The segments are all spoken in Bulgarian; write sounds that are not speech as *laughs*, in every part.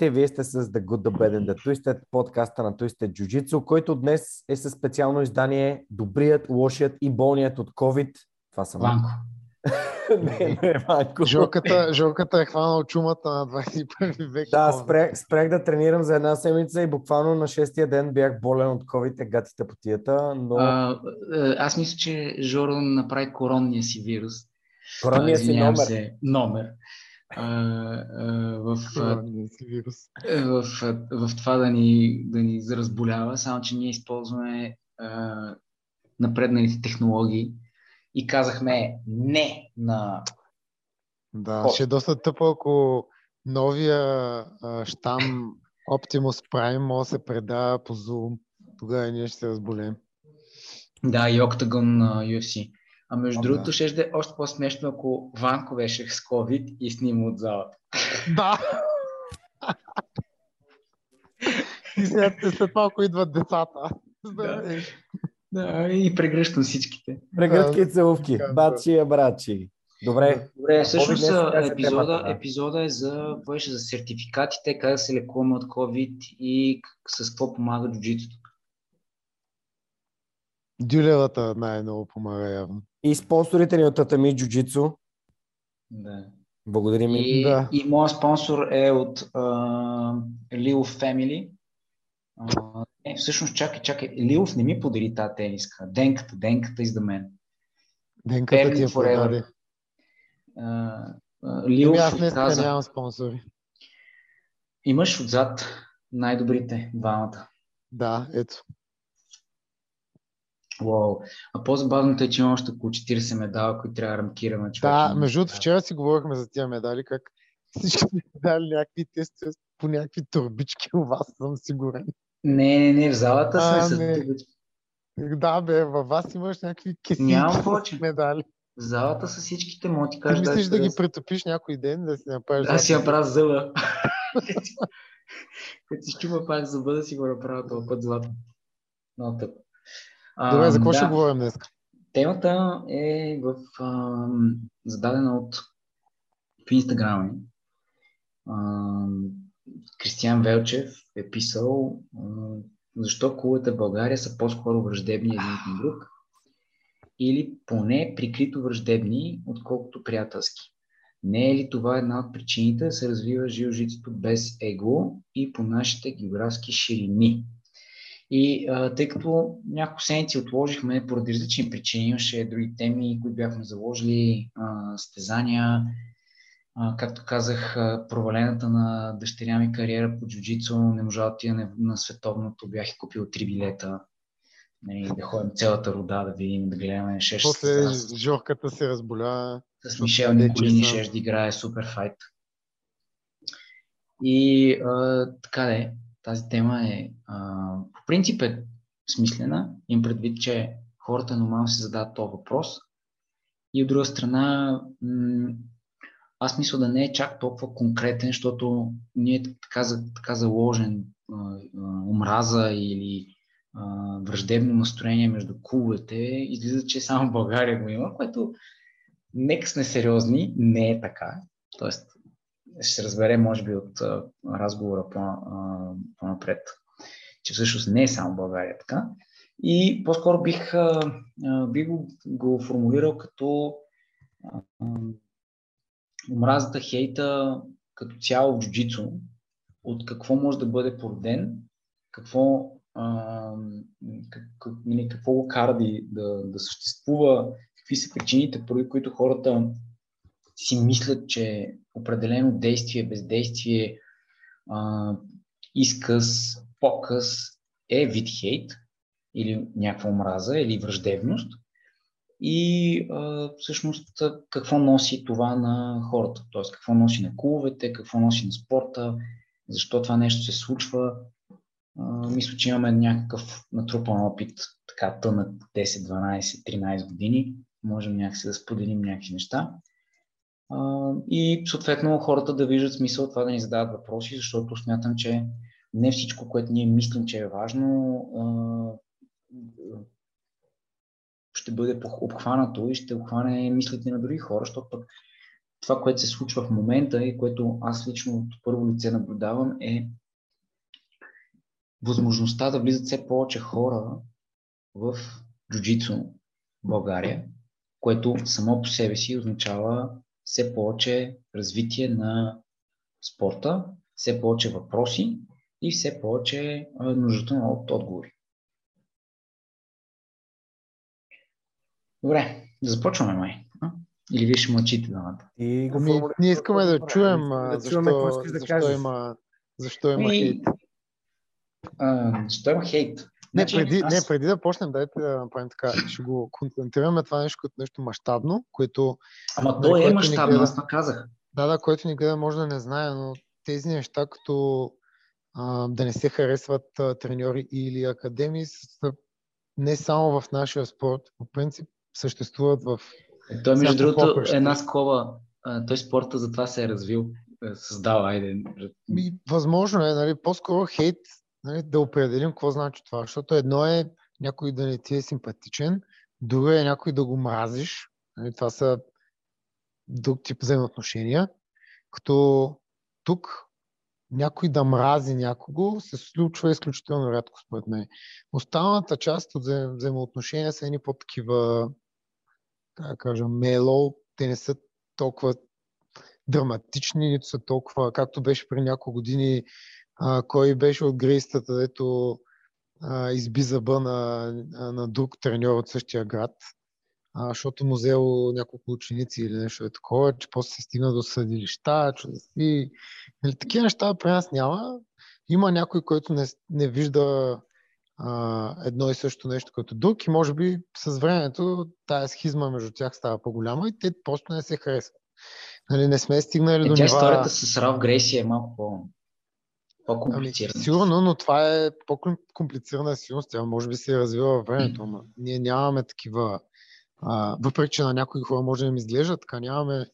Здравейте, вие сте с The Good, The Bad and The Twisted, подкаста на Twisted Jiu-Jitsu, който днес е със специално издание Добрият, лошият и болният от COVID. Това съм. Ванко. *laughs* не, не, Ванко. Жоката, жоката е хванал чумата на 21 век. Да, спрех, спрех да тренирам за една седмица и буквално на шестия ден бях болен от COVID, е гатите потията, но... А, аз мисля, че Жоро направи коронния си вирус. Коронния си номер. Се, номер в, в, в, това да ни, да ни разболява, само че ние използваме а, напредналите технологии и казахме не на. Да, ще е доста тъпо, ако новия а, щам Optimus Prime може да се предава по Zoom. Тогава ние ще се разболем. Да, и Octagon на UFC. А между другото, ще е още по-смешно, ако Ванко беше с COVID и снима от залата. Да! и след, след малко идват децата. Да. да, и прегръщам всичките. Прегръдки и целувки. Бачи и брачи. Добре. Добре, всъщност епизода, епизода е за, беше за сертификатите, как да се лекуваме от COVID и с какво помага джуджитото. Дюлевата най-много помага явно. И спонсорите ни от Татами Джуджицу. Да. Благодарим и, да. и моят спонсор е от uh, Lil Family. Uh, е, всъщност, чакай, чакай. Лилов не ми подари тази тениска. Денката, денката из да мен. Денката ти я подаде. Лилов ами аз не каза, нямам спонсори. Имаш отзад най-добрите двамата. Да, ето. Уау. А по-забавното е, че има още около 40 медала, които трябва да рамкираме. Да, между другото, вчера си говорихме за тия медали, как *laughs* всички медали някакви тестове по някакви турбички у вас, съм сигурен. Не, не, не, в залата а, са с турбички. Да, бе, във вас имаш някакви кеси Нямам повече. медали. В залата са всичките, мога ти кажа. Ти мислиш да, да ги претопиш някой ден, да си направиш... Да, си направя зъба. *laughs* Като си чува пак зъба да си го направя този път злато. Много тъпо. Добре, за какво да. ще говорим днес? Темата е в, а, зададена от в Инстаграм. Кристиан Велчев е писал а, защо клубите в България са по-скоро враждебни един към друг или поне прикрито враждебни, отколкото приятелски. Не е ли това една от причините да се развива жилжицето без его и по нашите географски ширини? И а, тъй като няколко седмици отложихме поради различни причини, имаше други теми, които бяхме заложили, а, стезания, а, както казах, провалената на дъщеря ми кариера по джуджицу, не можа да отида на, на световното, бях и купил три билета, нали, да ходим цялата рода, да видим, да гледаме 6 После жорката се разболя. С Мишел Николини ще да играе супер файт. И а, така де, тази тема е а, по принцип е смислена. Им предвид, че хората нормално се задават този въпрос. И от друга страна, м- аз мисля да не е чак толкова конкретен, защото ние така, така заложен а, омраза или а, враждебно настроение между клубовете, излиза, че само България го има, което нека сме сериозни, не е така. Тоест, ще се разбере, може би, от разговора по-напред, че всъщност не е само България така. И по-скоро бих, а, бих го, го формулирал като омразата, хейта като цяло в джуджицу, от какво може да бъде породен, какво, а, нали, какво го кара да, да, да съществува, какви са причините, поради които хората си мислят, че определено действие, бездействие, а, изказ, показ е вид хейт или някаква омраза или враждебност и а, всъщност какво носи това на хората, т.е. какво носи на клубовете, какво носи на спорта, защо това нещо се случва. А, мисля, че имаме някакъв натрупан опит, така тънък 10, 12, 13 години. Можем някакси да споделим някакви неща и съответно хората да виждат смисъл това да ни задават въпроси, защото смятам, че не всичко, което ние мислим, че е важно, ще бъде обхванато и ще обхване мислите на други хора, защото пък това, което се случва в момента и което аз лично от първо лице наблюдавам е възможността да влизат все повече хора в джуджицу в България, което само по себе си означава все повече развитие на спорта, все повече въпроси и все повече нуждата от отговори. Добре, да започваме май. Или вие ще мълчите двамата? И го ами, ние искаме да чуем да защо, чуем, да защо, има, защо има и... хейт. А, защо има хейт? Не, значи, преди, аз... не, преди да почнем, дайте да направим така. Ще го концентрираме това нещо като нещо мащабно, което... Ама нали, то е мащабно, гледа... аз наказах. Да, да, който ни гледа може да не знае, но тези неща, като а, да не се харесват а, треньори или академии, са не само в нашия спорт, по принцип съществуват в е, той, между другото, е една скоба. Той спорта затова се е развил. Е, създава, айде. Ми, възможно е, нали, по-скоро хейт, нали, да определим какво значи това, защото едно е някой да не ти е симпатичен, друго е някой да го мразиш. Нали, това са друг тип взаимоотношения. Като тук някой да мрази някого се случва изключително рядко, според мен. Останалата част от взаимоотношения са едни по-такива да кажа, мело, те не са толкова драматични, нито са толкова, както беше при няколко години, а, кой беше от грейстата, дето а, изби зъба на, на друг треньор от същия град, а, защото му взел няколко ученици или нещо е такова, че после се стигна до съдилища, чудеси. Нали, такива неща при нас няма. Има някой, който не, не вижда а, едно и също нещо като друг и може би с времето тая схизма между тях става по-голяма и те просто не се харесват. Нали, не сме стигнали е, до тя нива... историята с Ралф Грейси е малко по... по-комплицирана. Ами, сигурно, но това е по-комплицирана сигурност. Тя може би се е развила във времето, но ние нямаме такива... А, въпреки, че на някои хора може да им изглежда така, нямаме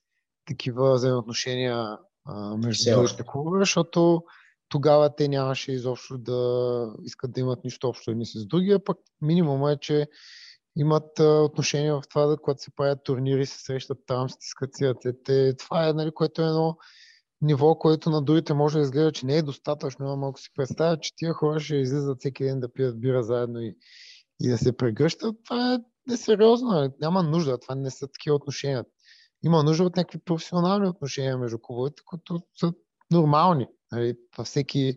такива взаимоотношения а, между другите клубове, защото тогава те нямаше изобщо да искат да имат нищо общо едни с другия, пък минимум е, че имат а, отношение в това, да, когато се правят турнири, се срещат там, стискат си ръцете. Това е, нали, което е едно ниво, което на другите може да изглежда, че не е достатъчно, но ако си представя, че тия хора ще излизат всеки ден да пият бира заедно и, и да се прегръщат, това е несериозно. Няма нужда, това не са такива отношения. Има нужда от някакви професионални отношения между клубовете, които са нормални. Нали, във всеки,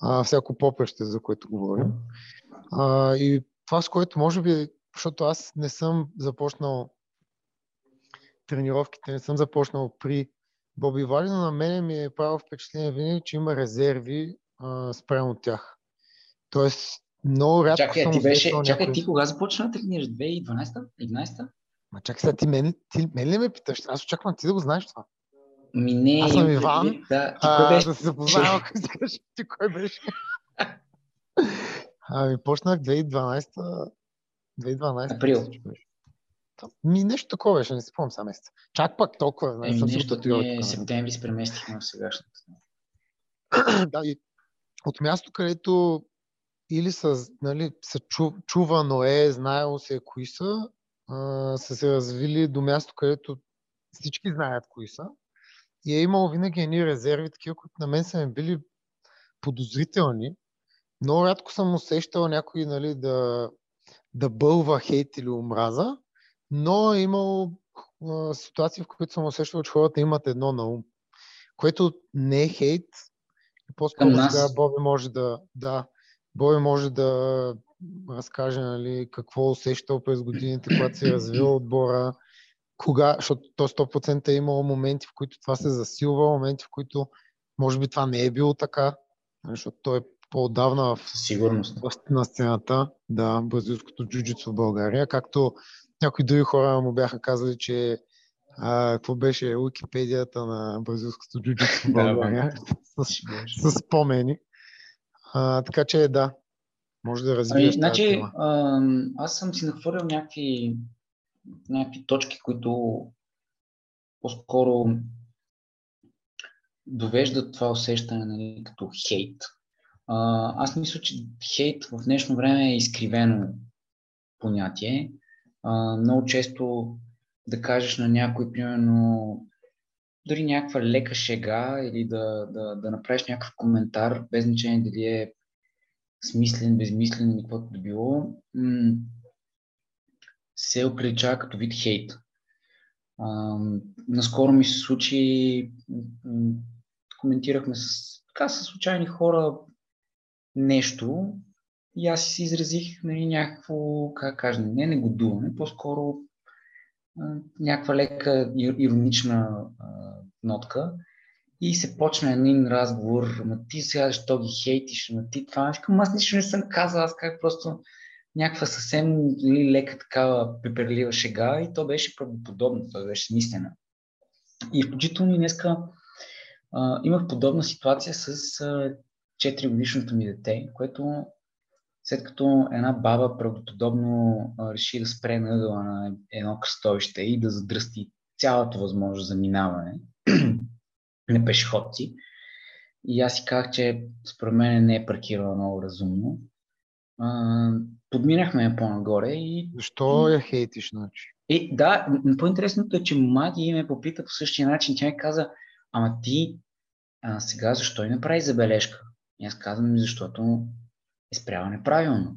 а, всяко попреще, за което говорим. А, и това, с което може би, защото аз не съм започнал тренировките, не съм започнал при Боби Вали, но на мен ми е правило впечатление винаги, че има резерви а, спрямо тях. Тоест, много рядко чакай, съм ти беше, чакай, някой... ти кога започна да тренираш? 2012 11 Ма чакай сега, ти мен, ти мен ли ме питаш? Аз очаквам ти да го знаеш това. Ми не, Аз съм Иван. Да, ти кой беше? Да се запознаем. Ти кой беше? *laughs* Ами, почнах 2012 2012 Април. Ми нещо такова беше, не си помня сега месец. Чак пак толкова. Еми, съм нещо, ние септември се преместихме в сегашната. *clears throat* да, и от място, където или са, нали, са чу, чувано е, знаело се кои са, а, са се развили до място, където всички знаят кои са и е имало винаги едни резерви, такива, които на мен са ми били подозрителни. Много рядко съм усещал някой нали, да, да бълва хейт или омраза, но е имало а, ситуации, в които съм усещал, че хората имат едно на ум, което не е хейт. И по-скоро сега Боби може да, да, Боби може да разкаже нали, какво усещал през годините, когато се е развил отбора, кога, защото то 100% е имало моменти, в които това се засилва, моменти, в които може би това не е било така, защото той е по-отдавна в, Сигурност. в, на сцената, да, бразилското джуджицу в България, както някои други хора му бяха казали, че а, какво беше Уикипедията на бразилското джуджицу в *laughs* България, с, с спомени. А, така че да, може да развиеш ами, значи, аз съм си нахвърлял някакви някакви точки, които по-скоро довеждат това усещане нали, като хейт. А, аз мисля, че хейт в днешно време е изкривено понятие. Много често да кажеш на някой, примерно, дори някаква лека шега или да, да, да направиш някакъв коментар, без значение дали е смислен, безмислен или каквото да било, се оприличава като вид хейт. А, наскоро ми се случи, коментирахме с, така, с случайни хора нещо и аз си изразих нали, някакво, как кажа, не негодуване, по-скоро някаква лека иронична а, нотка. И се почна един разговор, ма ти сега защо ги хейтиш, ма ти това. Викам, аз нищо не съм казал, аз как просто някаква съвсем нали, лека такава пеперлива шега и то беше правдоподобно, то беше смислена. И включително и днеска а, имах подобна ситуация с а, 4 годишното ми дете, което след като една баба правдоподобно реши да спре на ъгъла на едно кръстовище и да задръсти възможност за минаване *clears throat* на пешеходци. И аз си казах, че според мен не е паркирала много разумно. А, подминахме я по-нагоре и... Защо я хейтиш, значи? И, да, по-интересното е, че Маги ме попита по същия начин. Тя ми каза, ама ти а, сега защо и направи забележка? И аз казвам, защото е спряла неправилно.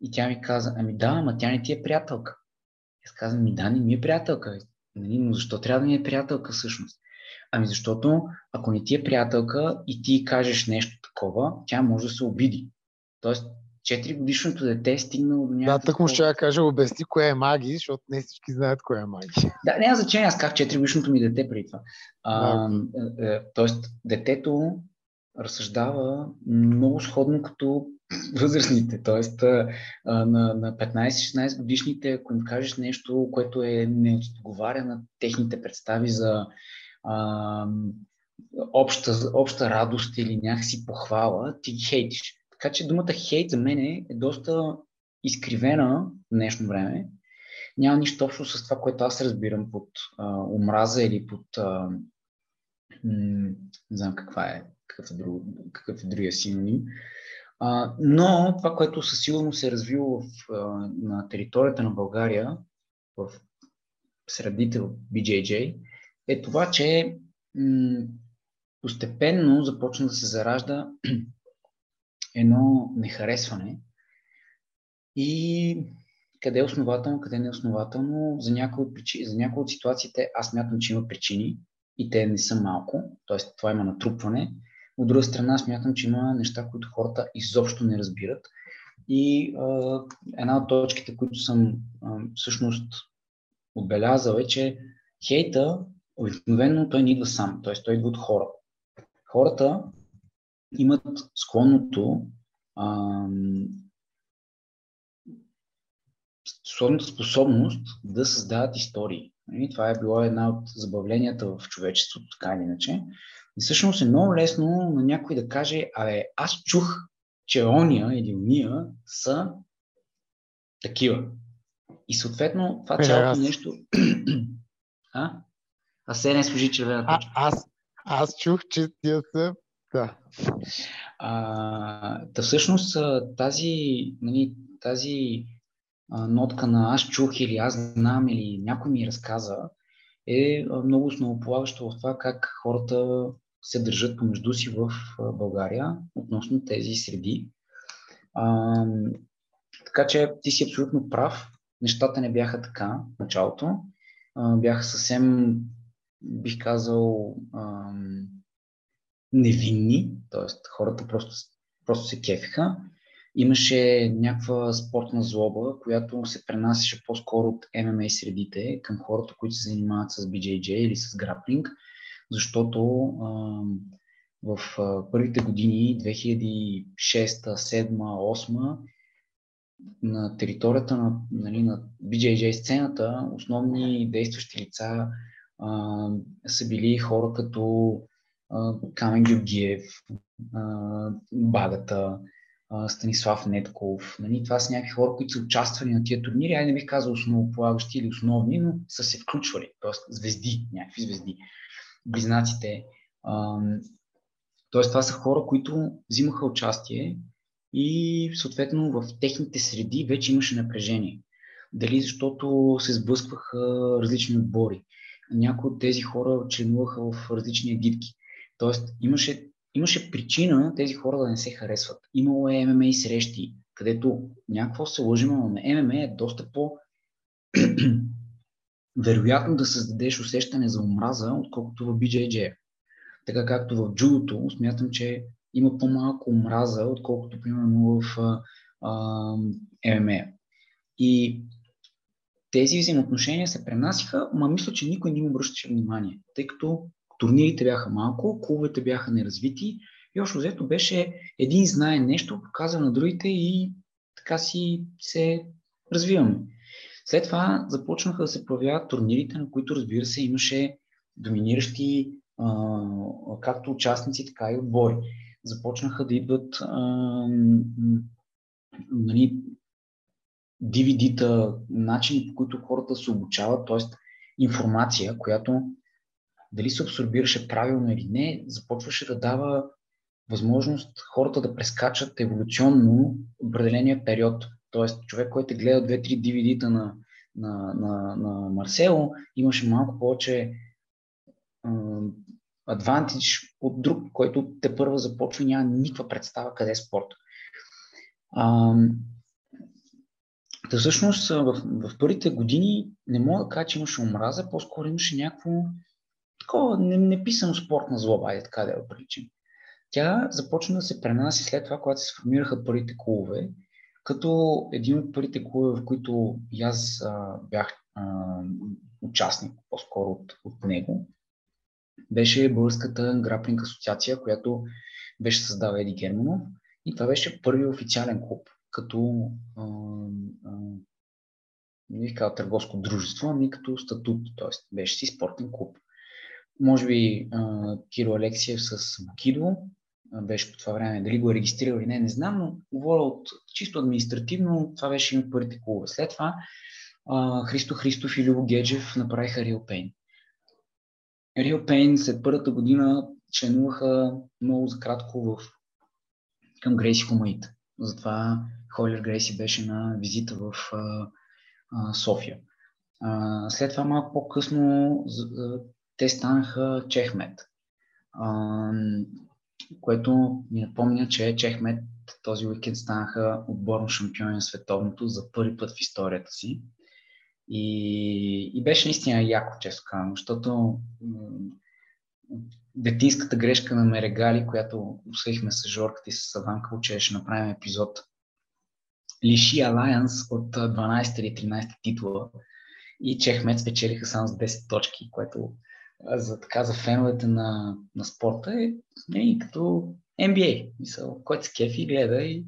И тя ми каза, ами да, ама тя не ти е приятелка. Аз казвам, ми да, не ми е приятелка. Нали, но защо трябва да ми е приятелка всъщност? Ами защото ако не ти е приятелка и ти кажеш нещо такова, тя може да се обиди. Тоест, 4 годишното дете е стигнало до някакъв... Да, так му ще я кажа, обясни кое е маги, защото не всички знаят кое е маги. Да, няма значение, аз казах 4 годишното ми дете преди това. А, е, е, тоест, детето разсъждава много сходно като възрастните. А, на, на 15-16 годишните, ако им кажеш нещо, което е не отговаря на техните представи за а, обща, обща радост или някакси похвала, ти ги хейтиш. Така че думата хейт за мен е доста изкривена в днешно време. Няма нищо общо с това, което аз разбирам под а, омраза или под а, не знам каква е, какъв е, друг, какъв е другия синоним. Но това, което със сигурност се е развило в, на територията на България, в средите от BJJ, е това, че м- постепенно започна да се заражда *clears throat* едно нехаресване и къде е основателно, къде не е основателно. За някои, от причини, за някои от ситуациите аз мятам, че има причини и те не са малко, т.е. това има натрупване. От друга страна, смятам, че има неща, които хората изобщо не разбират. И а, една от точките, които съм а, всъщност отбелязал е, че хейта обикновено той не идва сам, т.е. той идва от хора. Хората имат склонното склонната способност да създават истории. Нали, това е било една от забавленията в човечеството, така или иначе. И всъщност е много лесно на някой да каже, абе, аз чух, че ония или уния са такива. И съответно това е, цялото аз... нещо... *clears throat* а? А се не служи червена точка. А, аз, аз чух, че тия са... Да. А, да всъщност тази, нали, тази а, нотка на аз чух или аз знам или някой ми разказа е много основополагащо в това как хората се държат помежду си в България относно тези среди. А, така че ти си абсолютно прав. Нещата не бяха така в началото. А, бяха съвсем, бих казал, а, невинни, т.е. хората просто, просто се кефиха. Имаше някаква спортна злоба, която се пренасяше по-скоро от MMA средите към хората, които се занимават с BJJ или с граплинг, защото а, в а, първите години, 2006, 2007, 2008, на територията на, нали, на BJJ сцената, основни действащи лица а, са били хора като Камен Георгиев, Багата, Станислав Нетков. Нали? Това са някакви хора, които са участвали на тия турнири. Ай не бих казал основополагащи или основни, но са се включвали. Тоест звезди, някакви звезди. Близнаците. Тоест това са хора, които взимаха участие и съответно в техните среди вече имаше напрежение. Дали защото се сблъскваха различни отбори, някои от тези хора членуваха в различни агитки. Тоест имаше, имаше причина тези хора да не се харесват. Имало е ММА срещи, където някакво се лъжим, но ММА е доста по *clears throat* вероятно да създадеш усещане за омраза, отколкото в BJJ. Така както в джудото, смятам, че има по-малко омраза, отколкото примерно в ММА. И тези взаимоотношения се пренасиха, но мисля, че никой не им обръщаше внимание, тъй като турнирите бяха малко, клубовете бяха неразвити и още взето беше един знае нещо, показва на другите и така си се развиваме. След това започнаха да се появяват турнирите, на които разбира се имаше доминиращи а, както участници, така и отбори. Започнаха да идват а, нали, DVD-та, начини по които хората се обучават, т.е. информация, която дали се абсорбираше правилно или не, започваше да дава възможност хората да прескачат еволюционно определения период. Тоест, човек, който е гледал 2-3 DVD-та на, на, на, на Марсело, имаше малко повече адвантич от друг, който те първа започва и няма никаква представа къде е спорт. Да, всъщност в, в първите години не мога да кажа, че имаше омраза, по-скоро имаше някакво такова неписано спортна злоба, айде така да я приличим. Тя започна да се пренася след това, когато се сформираха първите клубове, като един от първите клубове, в които и аз а, бях а, участник, по-скоро от, от него, беше Българската граплинг асоциация, която беше създава Еди Германов. И това беше първи официален клуб като не бих казал търговско дружество, ами като статут, т.е. беше си спортен клуб. Може би Киро Алексиев с Букидо беше по това време, дали го е регистрирал или не, не знам, но говоря от чисто административно, това беше им първите клубове. След това Христо Христов и Любо Геджев направиха Real Pain. Real Pain след първата година членуваха много за кратко в, към Грейси Хумаит. Затова Холер Грейси беше на визита в а, а, София. А, след това малко по-късно те станаха Чехмет, а, което ми напомня, че Чехмет този уикенд станаха отборно шампиони на световното за първи път в историята си. И, и беше наистина яко, често казвам, защото детинската грешка на Мерегали, която усвихме с Жорката и с Саванка, че ще направим епизод лиши Алайанс от 12 или 13 титла и Чехмет спечелиха само с 10 точки, което за, така, за феновете на, на спорта е, е като NBA. Мисъл, който се кефи гледа и...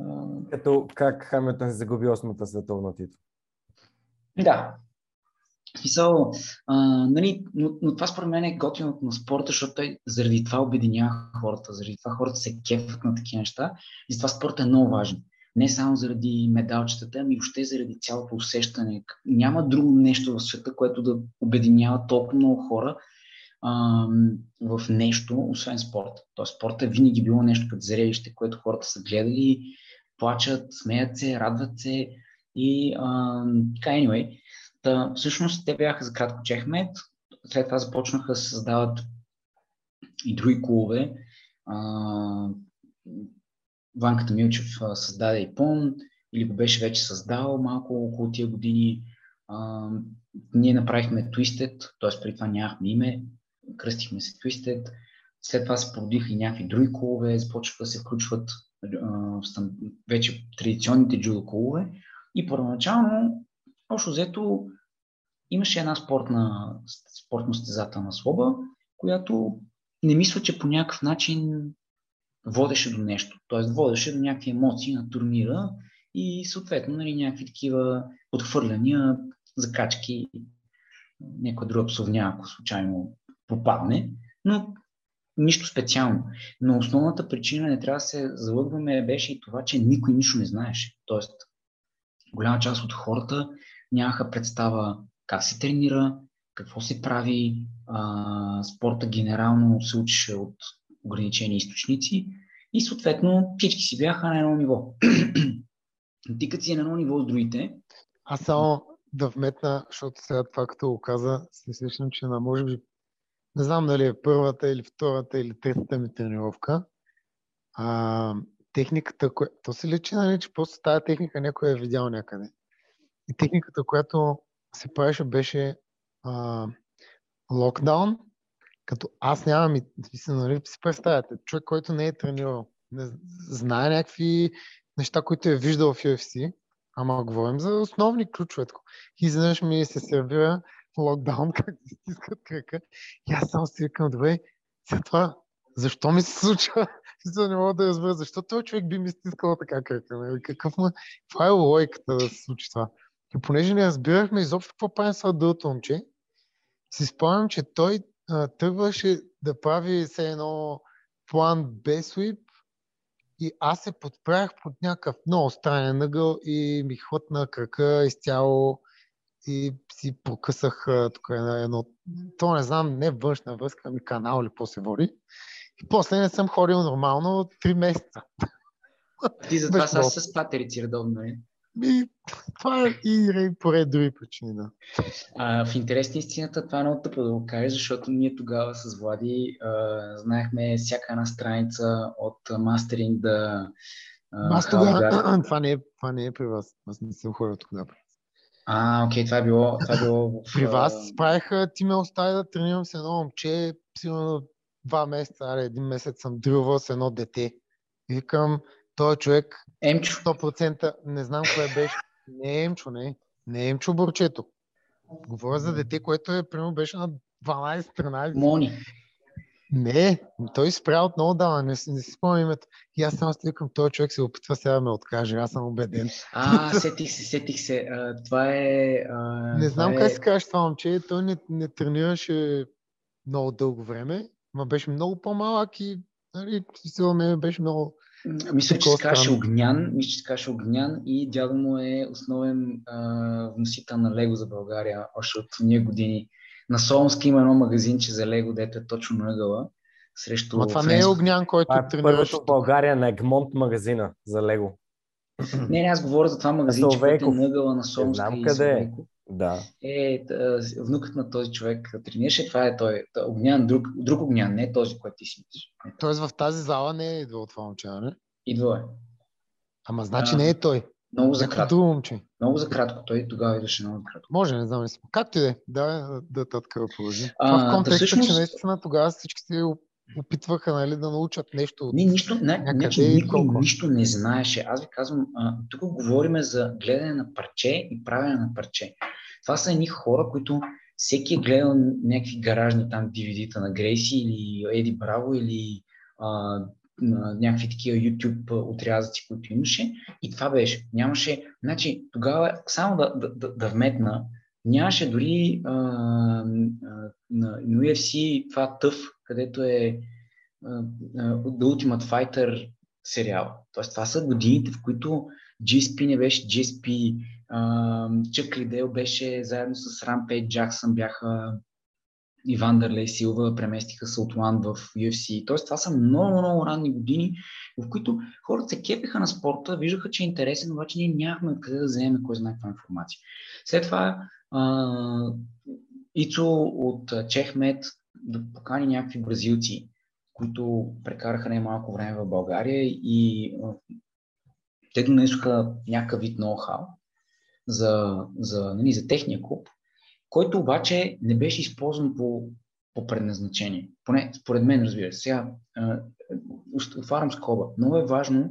А... Като как Хамилтън се загуби осмата световна титла. Да. В смисъл, а, нали, но, но това според мен е готино на спорта, защото той заради това обединява хората, заради това хората се кефат на такива неща и затова спорта е много важен не само заради медалчетата, ами въобще заради цялото усещане. Няма друго нещо в света, което да обединява толкова много хора а, в нещо, освен спорт. Тоест спорт е винаги било нещо като зрелище, което хората са гледали, плачат, смеят се, радват се и така, anyway. Та, всъщност те бяха за кратко Чехмет, след това започнаха да се създават и други клубове. А, Ванката Милчев създаде и ПОН, или го беше вече създал малко около тия години. А, ние направихме Twisted, т.е. преди това нямахме име, кръстихме се Twisted. След това се породиха и някакви други клубове, започваха да се включват а, вече традиционните джудо клубове. И първоначално, общо взето, имаше една спортна, спортно-стезателна слоба, която не мисля, че по някакъв начин водеше до нещо. Т.е. водеше до някакви емоции на турнира и съответно нали, някакви такива подхвърляния, закачки, някоя друга псовня, ако случайно попадне, но нищо специално. Но основната причина, не трябва да се залъгваме, беше и това, че никой нищо не знаеше. Тоест, голяма част от хората нямаха представа как се тренира, какво се прави. А, спорта генерално се учеше от ограничени източници и съответно всички си бяха на едно ниво. *clears throat* Ти като си на едно ниво с другите. Аз само да вметна, защото сега това като го каза, се сещам, че на може би, не знам дали е първата или втората или третата ми тренировка, а, техниката, кое... то се лечи, нали, че просто тази техника някой е видял някъде. И техниката, която се правеше, беше а, локдаун, като аз нямам, смисъл, нали, си представяте, човек, който не е тренирал, не знае някакви неща, които е виждал в UFC, ама говорим за основни ключове. И изведнъж ми се сервира локдаун, *laughs* как се стискат крака. И аз само си викам, добре, след това, защо ми се случва? *laughs* За не мога да разбера, защо този човек би ми стискал така крака. Нали? Какъв му... Това е логиката да се случи това. И понеже не разбирахме изобщо какво прави с другото момче, си спомням, че той тръгваше да прави се едно план без уип и аз се подправях под някакъв много странен ъгъл и ми хвътна крака изцяло и си прокъсах тук едно, едно, то не знам, не външна връзка, ми канал или какво се води. И после не съм ходил нормално 3 месеца. Ти затова са с патерици редовно, е? Ми, това е и поред други причини, да. А, в интерес на истината, това е много тъпо да го кажа, защото ние тогава с Влади а, знаехме всяка една страница от мастеринг да... Аз тогава, *clears throat* това не, е, това не е при вас. Аз не съм ходил тогава. А, окей, това е било, това е било в... При вас правиха, ти ме остави да тренирам с едно момче, сигурно два месеца, аре, един месец съм дрилвал с едно дете. Викам, той човек Емчо. 100% не знам кое беше. Не е Емчо, не. Не е Емчо Борчето. Говоря за дете, което е, примерно, беше на 12-13. Мони. Не, той спря отново да, не, не си спомням името. И аз само стикам, този човек се опитва сега да ме откаже, аз съм убеден. А, сетих се, сетих се. А, това е... А, не знам е... как се казваш това момче, той не, не тренираше много дълго време, но беше много по-малък и нали, беше много мисля, че се казваше Огнян, мисля, че се казваше Огнян и дядо му е основен а, вносител на Лего за България още от ние години. На Солонски има едно магазинче за Лего, дето е точно на ъгъла. Срещу Но това не е Огнян, който това е тренираш. в България на Егмонт магазина за Лего. Не, не, аз говоря за това магазинче, което е на ъгъла на Солонски. Знам къде е. Да. Е, внукът на този човек тренираше, това е той. Огнян, друг, друг огнян, не този, който ти си мислиш. Тоест в тази зала не е идвал това момче, не? Идва е. Ама значи а, не е той. Много за кратко. момче. Много за кратко. Той тогава идваше много за кратко. Може, не знам. Не Както и да е. Да, да татка да положи. Това в контекста, да всъщност... че наистина тогава всички се опитваха нали, да научат нещо. Не, нищо, не, някъде значи, никой толкова. нищо не знаеше. Аз ви казвам, а, тук говориме за гледане на парче и правене на парче. Това са едни хора, които всеки е гледал някакви гаражни там DVD-та на Грейси или Еди Браво или а, някакви такива YouTube отрязъци, които имаше. И това беше. Нямаше. Значи, тогава, само да, да, да, да вметна, нямаше дори а, а, на UFC това тъв, където е а, The Ultimate Fighter сериал. Тоест, това са годините, в които GSP не беше GSP, Чък Лидел беше заедно с Рампей Джаксън бяха Иван Дърлей Силва, преместиха Салтуан в UFC. Тоест, това са много, много ранни години, в които хората се кепиха на спорта, виждаха, че е интересен, обаче ние нямахме откъде да вземем кой знае каква информация. След това Ицо от Чехмет да покани някакви бразилци, които прекараха не малко време в България и а, те донесоха някакъв вид ноу-хау за, за, нали, за техния клуб, който обаче не беше използван по, по предназначение. Поне според мен, разбира се. Сега отварям скоба. Много е важно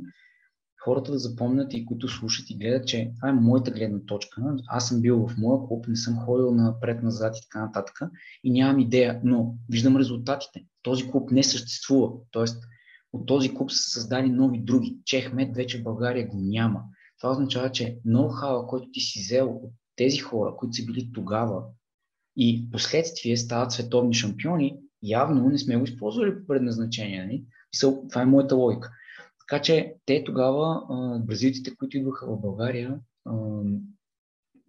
хората да запомнят и които слушат и гледат, че това е моята гледна точка. Аз съм бил в моя клуб, не съм ходил напред-назад и така нататък и нямам идея, но виждам резултатите. Този клуб не съществува. Тоест, от този клуб са създали нови други. Чехмет вече в България го няма. Това означава, че ноу-хау, който ти си взел от тези хора, които са били тогава и последствие стават световни шампиони, явно не сме го използвали по предназначение. Нали? Това е моята логика. Така че те тогава, бразилците, които идваха в България,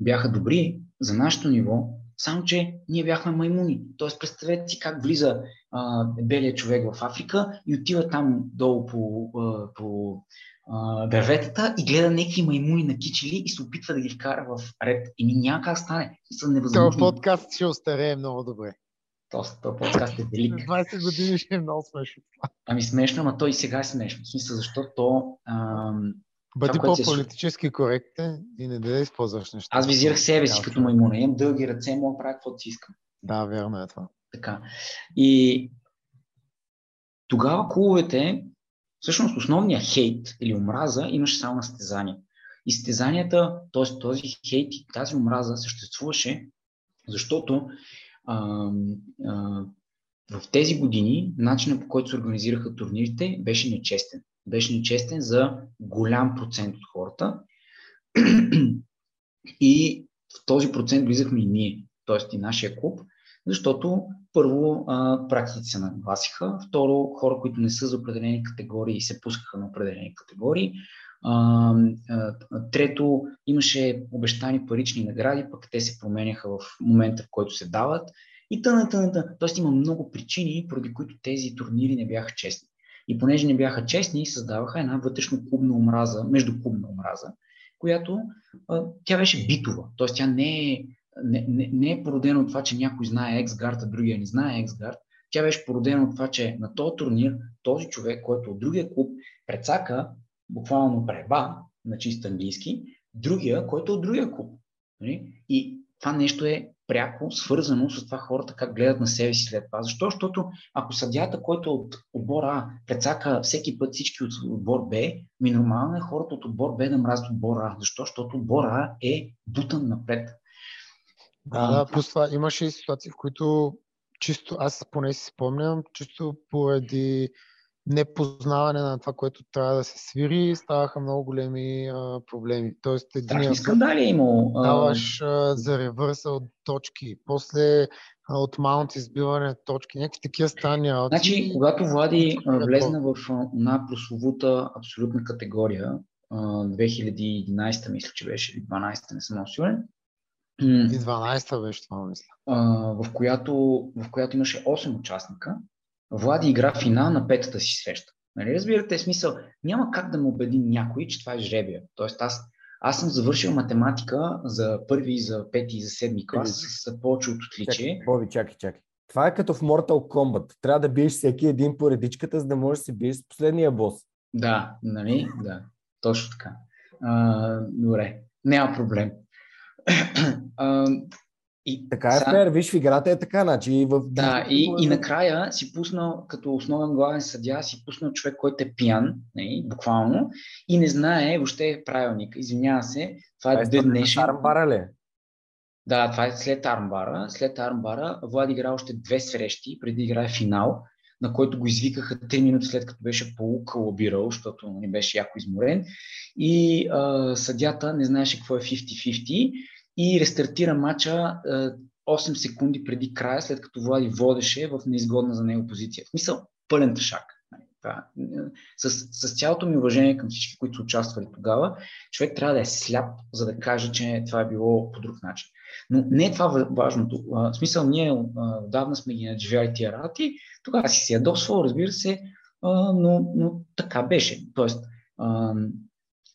бяха добри за нашето ниво, Само, че ние бяхме маймуни. Тоест, представете си как влиза а, белият човек в Африка и отива там долу по, а, по а, дърветата и гледа някакви маймуни на кичели и се опитва да ги вкара в ред. И няма как стане. Са невъзможно. Това подкаст ще остарее много добре. Този подкаст е велик. 20 години ще е много смешно. Ами смешно, ама той и сега е смешно. В смисъл, защото ам, Бъди по-политически коректен и не да използваш неща. аз визирах себе си като маймуна. Имам дълги ръце, мога да правя каквото си искам. Да, верно е това. Така. И тогава клубовете, всъщност основният хейт или омраза имаше само на състезания. И състезанията, т.е. този хейт и тази омраза съществуваше, защото а, а, в тези години начинът по който се организираха турнирите беше нечестен. Беше нечестен за голям процент от хората. и в този процент влизахме и ние, т.е. и нашия клуб, защото първо а, практиците се нагласиха, второ хора, които не са за определени категории, се пускаха на определени категории, трето имаше обещани парични награди, пък те се променяха в момента, в който се дават и тъна, тъна, тъна. Тоест има много причини, поради които тези турнири не бяха честни. И понеже не бяха честни, създаваха една вътрешно клубна омраза, между клубна омраза, която тя беше битова. Тоест тя не е не, не, не е породено от това, че някой знае Ексгард, а другия не знае Ексгард. Тя беше породена от това, че на този турнир този човек, който от другия клуб прецака, буквално преба на чист английски, другия, който е от другия клуб. Нали? И това нещо е пряко свързано с това хората как гледат на себе си след това. Защо? Защото ако съдята, който е от отбор А прецака всеки път всички от отбор Б, ми нормално е хората от отбор Б да мразят отбор А. Защо? Защото отбор А е бутан напред. Да, да, плюс това имаше и ситуации, в които чисто, аз поне си спомням, чисто поради непознаване на това, което трябва да се свири, ставаха много големи а, проблеми. Тоест, един скандали е имало. Даваш а, за ревърса от точки, после а, от маунт избиване точки, някакви такива стани. Значи, когато Влади влезна в една прословута абсолютна категория, 2011 мисля, че беше, или 12 не съм сигурен, и 12-та беше това, мисля. в, която, в която имаше 8 участника. Влади игра финал на петата си среща. Нали, разбирате смисъл? Няма как да му убеди някой, че това е жребия. Тоест аз, аз съм завършил математика за първи, за пети и за седми клас с повече от отличие. Боби, чакай, чакай. Това е като в Mortal Kombat. Трябва да биеш всеки един по редичката, за да можеш да се биеш с последния бос. Да, нали? Да, точно така. А, добре, няма проблем. *clears throat* и така е фер, виж в играта е така, значи в... Да, и, и накрая си пуснал, като основен главен съдя, си пуснал човек, който е пиян, не, буквално, и не знае въобще правилник. Извинява се, това е, е днешен... Армбара ли? Да, това е след Армбара. След Армбара Влад игра още две срещи, преди играе финал, на който го извикаха 3 минути след като беше полукалабирал, защото не беше яко изморен. И а, съдята не знаеше какво е 50-50 и рестартира матча 8 секунди преди края, след като Влади водеше в неизгодна за него позиция. В смисъл, пълен тъшак. Това. С, с цялото ми уважение към всички, които са участвали тогава, човек трябва да е сляп, за да каже, че това е било по друг начин. Но не е това важното. В смисъл, ние отдавна сме ги надживяли тия работи, тогава си се ядосвал, разбира се, но, но така беше. Тоест,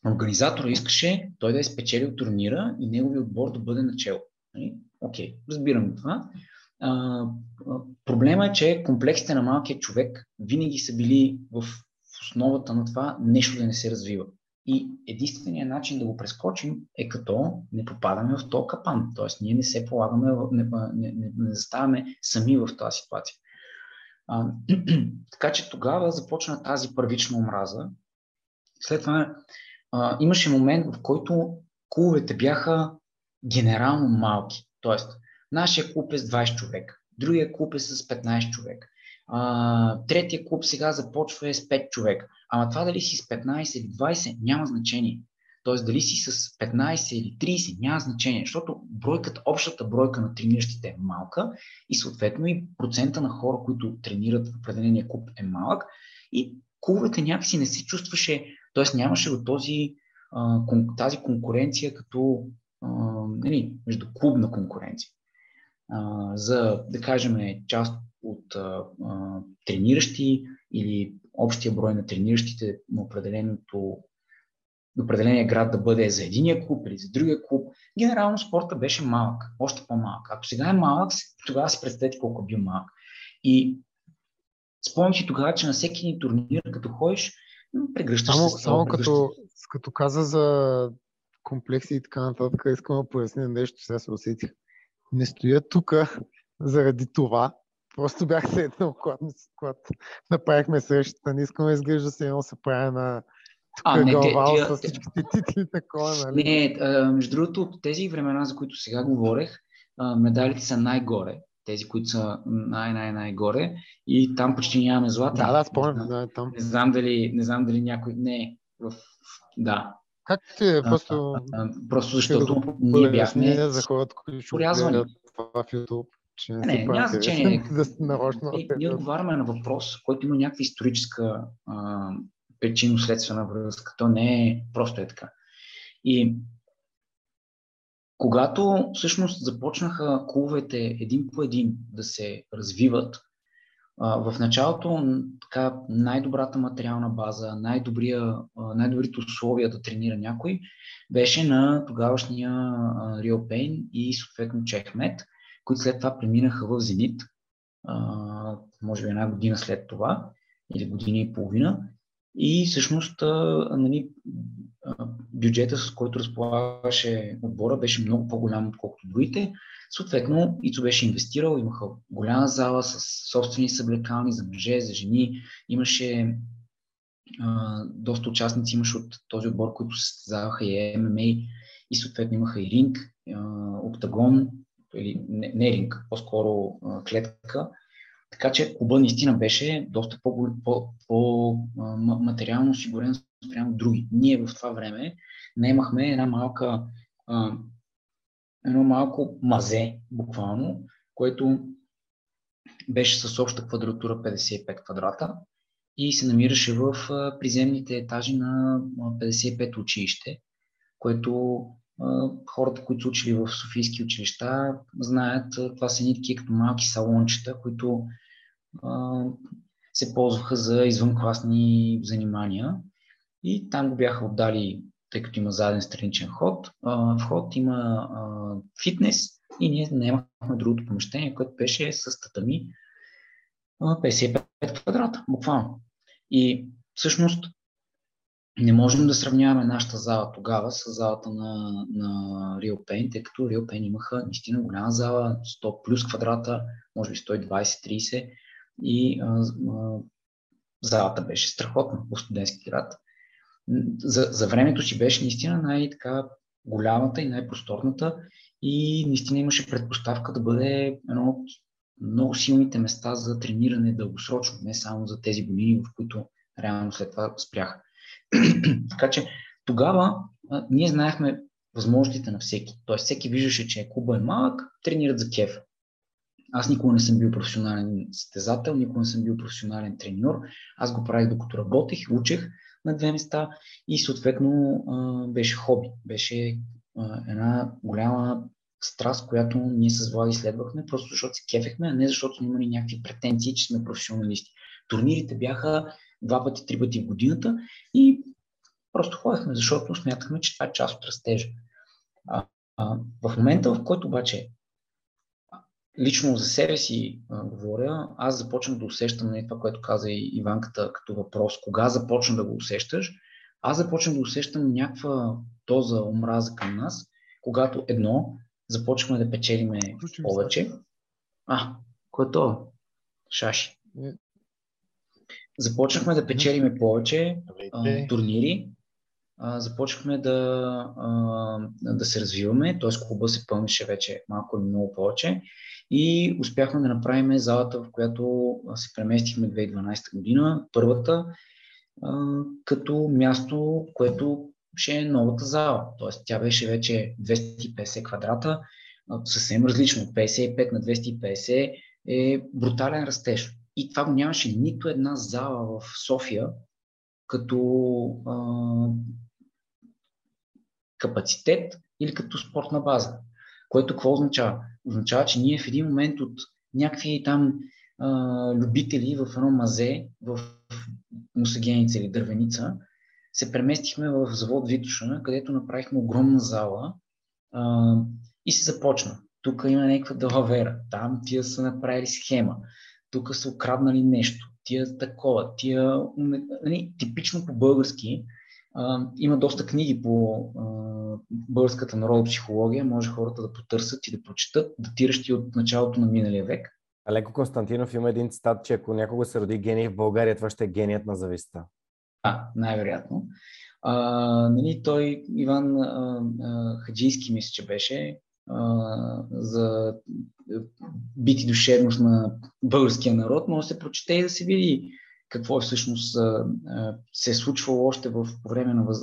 Организатор искаше той да е спечелил турнира и негови отбор да бъде начало. Нали? Окей, okay, разбирам това. А, проблема е, че комплексите на малкият човек винаги са били в основата на това нещо да не се развива. И единственият начин да го прескочим е като не попадаме в този капан. Тоест ние не се полагаме, не, не, не, не заставаме сами в тази ситуация. А, *clears throat* така че тогава започна тази първична омраза. След това а, имаше момент, в който клубовете бяха генерално малки. Тоест, нашия клуб е с 20 човека, другия клуб е с 15 човека, третия клуб сега започва е с 5 човека. Ама това дали си с 15 или 20 няма значение. Тоест дали си с 15 или 30 няма значение, защото бройката, общата бройка на трениращите е малка и съответно и процента на хора, които тренират в определения клуб е малък и клубовете някакси не се чувстваше Тоест нямаше от този, тази конкуренция като нали, между конкуренция. за, да кажем, част от трениращи или общия брой на трениращите на определеното определения град да бъде за единия клуб или за другия клуб. Генерално спорта беше малък, още по-малък. Ако сега е малък, тогава си представете колко е бил малък. И спомням си тогава, че на всеки ни турнир, като ходиш, прегръщаш само, се. Само като, като каза за комплекси и така нататък, искам да поясня нещо, сега се усетих. Не стоя тук заради това. Просто бях седнал, когато, когато направихме срещата. Не искам да изглежда се едно се правя на а, не, те, тия, с всичките титли такова, нали? Не, а, между другото, от тези времена, за които сега говорех, а, медалите са най-горе. Тези, които са най-най-най-горе. И там почти нямаме злата. Да, да, спомням. Да, там. Не знам дали, не знам дали някой... Не, в... да. Как ти е? Просто... А, просто защото да ние бяхме... За хората, които ще това в YouTube. Че не, не няма значение. *laughs* да нарочно. Ние, ние отговаряме на въпрос, който има някаква историческа причинно-следствена връзка. То не е просто е така. И когато всъщност започнаха клубовете един по един да се развиват, в началото така, най-добрата материална база, най-добрите условия да тренира някой беше на тогавашния Real Pain и съответно Чехмет, които след това преминаха в Зенит, може би една година след това или година и половина. И всъщност нали, бюджета, с който разполагаше отбора, беше много по-голям, отколкото другите. Съответно, Ицо беше инвестирал, имаха голяма зала с собствени съблекални за мъже, за жени. Имаше а, доста участници, имаше от този отбор, които се състезаваха и ММА и съответно имаха и ринг, а, октагон, или не, не ринг, по-скоро а, клетка, така че клуба наистина беше доста по-материално по, осигурен спрямо други. Ние в това време не имахме една малка, а, едно малко мазе, буквално, което беше с обща квадратура 55 квадрата и се намираше в приземните етажи на 55 училище, което хората, които са учили в Софийски училища, знаят, това са едни като малки салончета, които се ползваха за извънкласни занимания. И там го бяха отдали, тъй като има заден страничен ход, вход, има фитнес и ние наемахме другото помещение, което беше с татами 55 квадрата, буквално. И всъщност не можем да сравняваме нашата зала тогава с залата на, на Real Pain, тъй като Real Pain имаха наистина голяма зала, 100 плюс квадрата, може би 120-30 и а, а, залата беше страхотна в студентски град. За, за времето си беше наистина най-така голямата и най-просторната и наистина имаше предпоставка да бъде едно от много силните места за трениране дългосрочно, не само за тези години, в които реално след това спряха. *clears throat* така че тогава а, ние знаехме възможностите на всеки. Тоест всеки виждаше, че клуба е малък, тренират за кеф. Аз никога не съм бил професионален състезател, никога не съм бил професионален треньор. Аз го правих докато работех, учех на две места и съответно беше хоби. Беше една голяма страст, която ние с Влади следвахме, просто защото се кефехме, а не защото имали някакви претенции, че сме професионалисти. Турнирите бяха два пъти, три пъти в годината и просто ходехме, защото смятахме, че това е част от растежа. А, а, в момента, в който обаче лично за себе си а, говоря, аз започнах да усещам не, нали, това, което каза и Иванката като въпрос, кога започна да го усещаш, аз започнах да усещам някаква доза омраза към нас, когато едно, започваме да печелиме повече. А, което? Е Шаши. Започнахме да печелиме повече а, турнири, а, започнахме да, а, да се развиваме, т.е. клуба се пълнише вече малко или много повече и успяхме да направим залата, в която се преместихме 2012 година, първата, като място, което ще е новата зала. Тоест тя беше вече 250 квадрата, съвсем различно. От 55 на 250 е брутален растеж. И това го нямаше нито една зала в София, като а, капацитет или като спортна база. Което какво означава? Означава, че ние в един момент от някакви там а, любители в едно мазе в Мусагеница или Дървеница, се преместихме в завод Витоша, където направихме огромна зала а, и се започна. Тук има някаква далавера, там тия са направили схема, тук са украднали нещо, тия такова, тия, нали, типично по-български, а, има доста книги по а, българската народна психология, може хората да потърсят и да прочитат, датиращи от началото на миналия век. Алеко Константинов има един цитат, че ако някога се роди гений в България, това ще е геният на зависта. А, най-вероятно. А, нали, той, Иван а, а, Хаджийски, мисля, че беше, за бити душевност на българския народ, да се прочете и да се види какво е всъщност се е случвало още в, време на въз,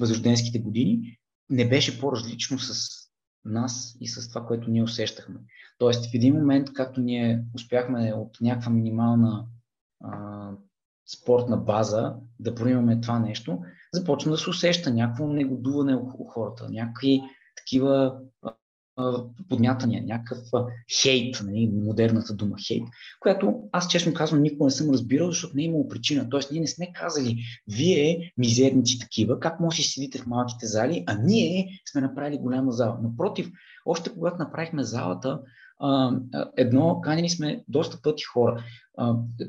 възрожденските години. Не беше по-различно с нас и с това, което ние усещахме. Тоест, в един момент, както ние успяхме от някаква минимална а, спортна база да проимаме това нещо, започна да се усеща някакво негодуване у хората, някакви такива подмятания, някакъв хейт, нали, модерната дума хейт, която аз честно казвам никога не съм разбирал, защото не е имало причина. Тоест ние не сме казали, вие мизерници такива, как може да седите в малките зали, а ние сме направили голяма зала. Напротив, още когато направихме залата, едно, канени сме доста пъти хора.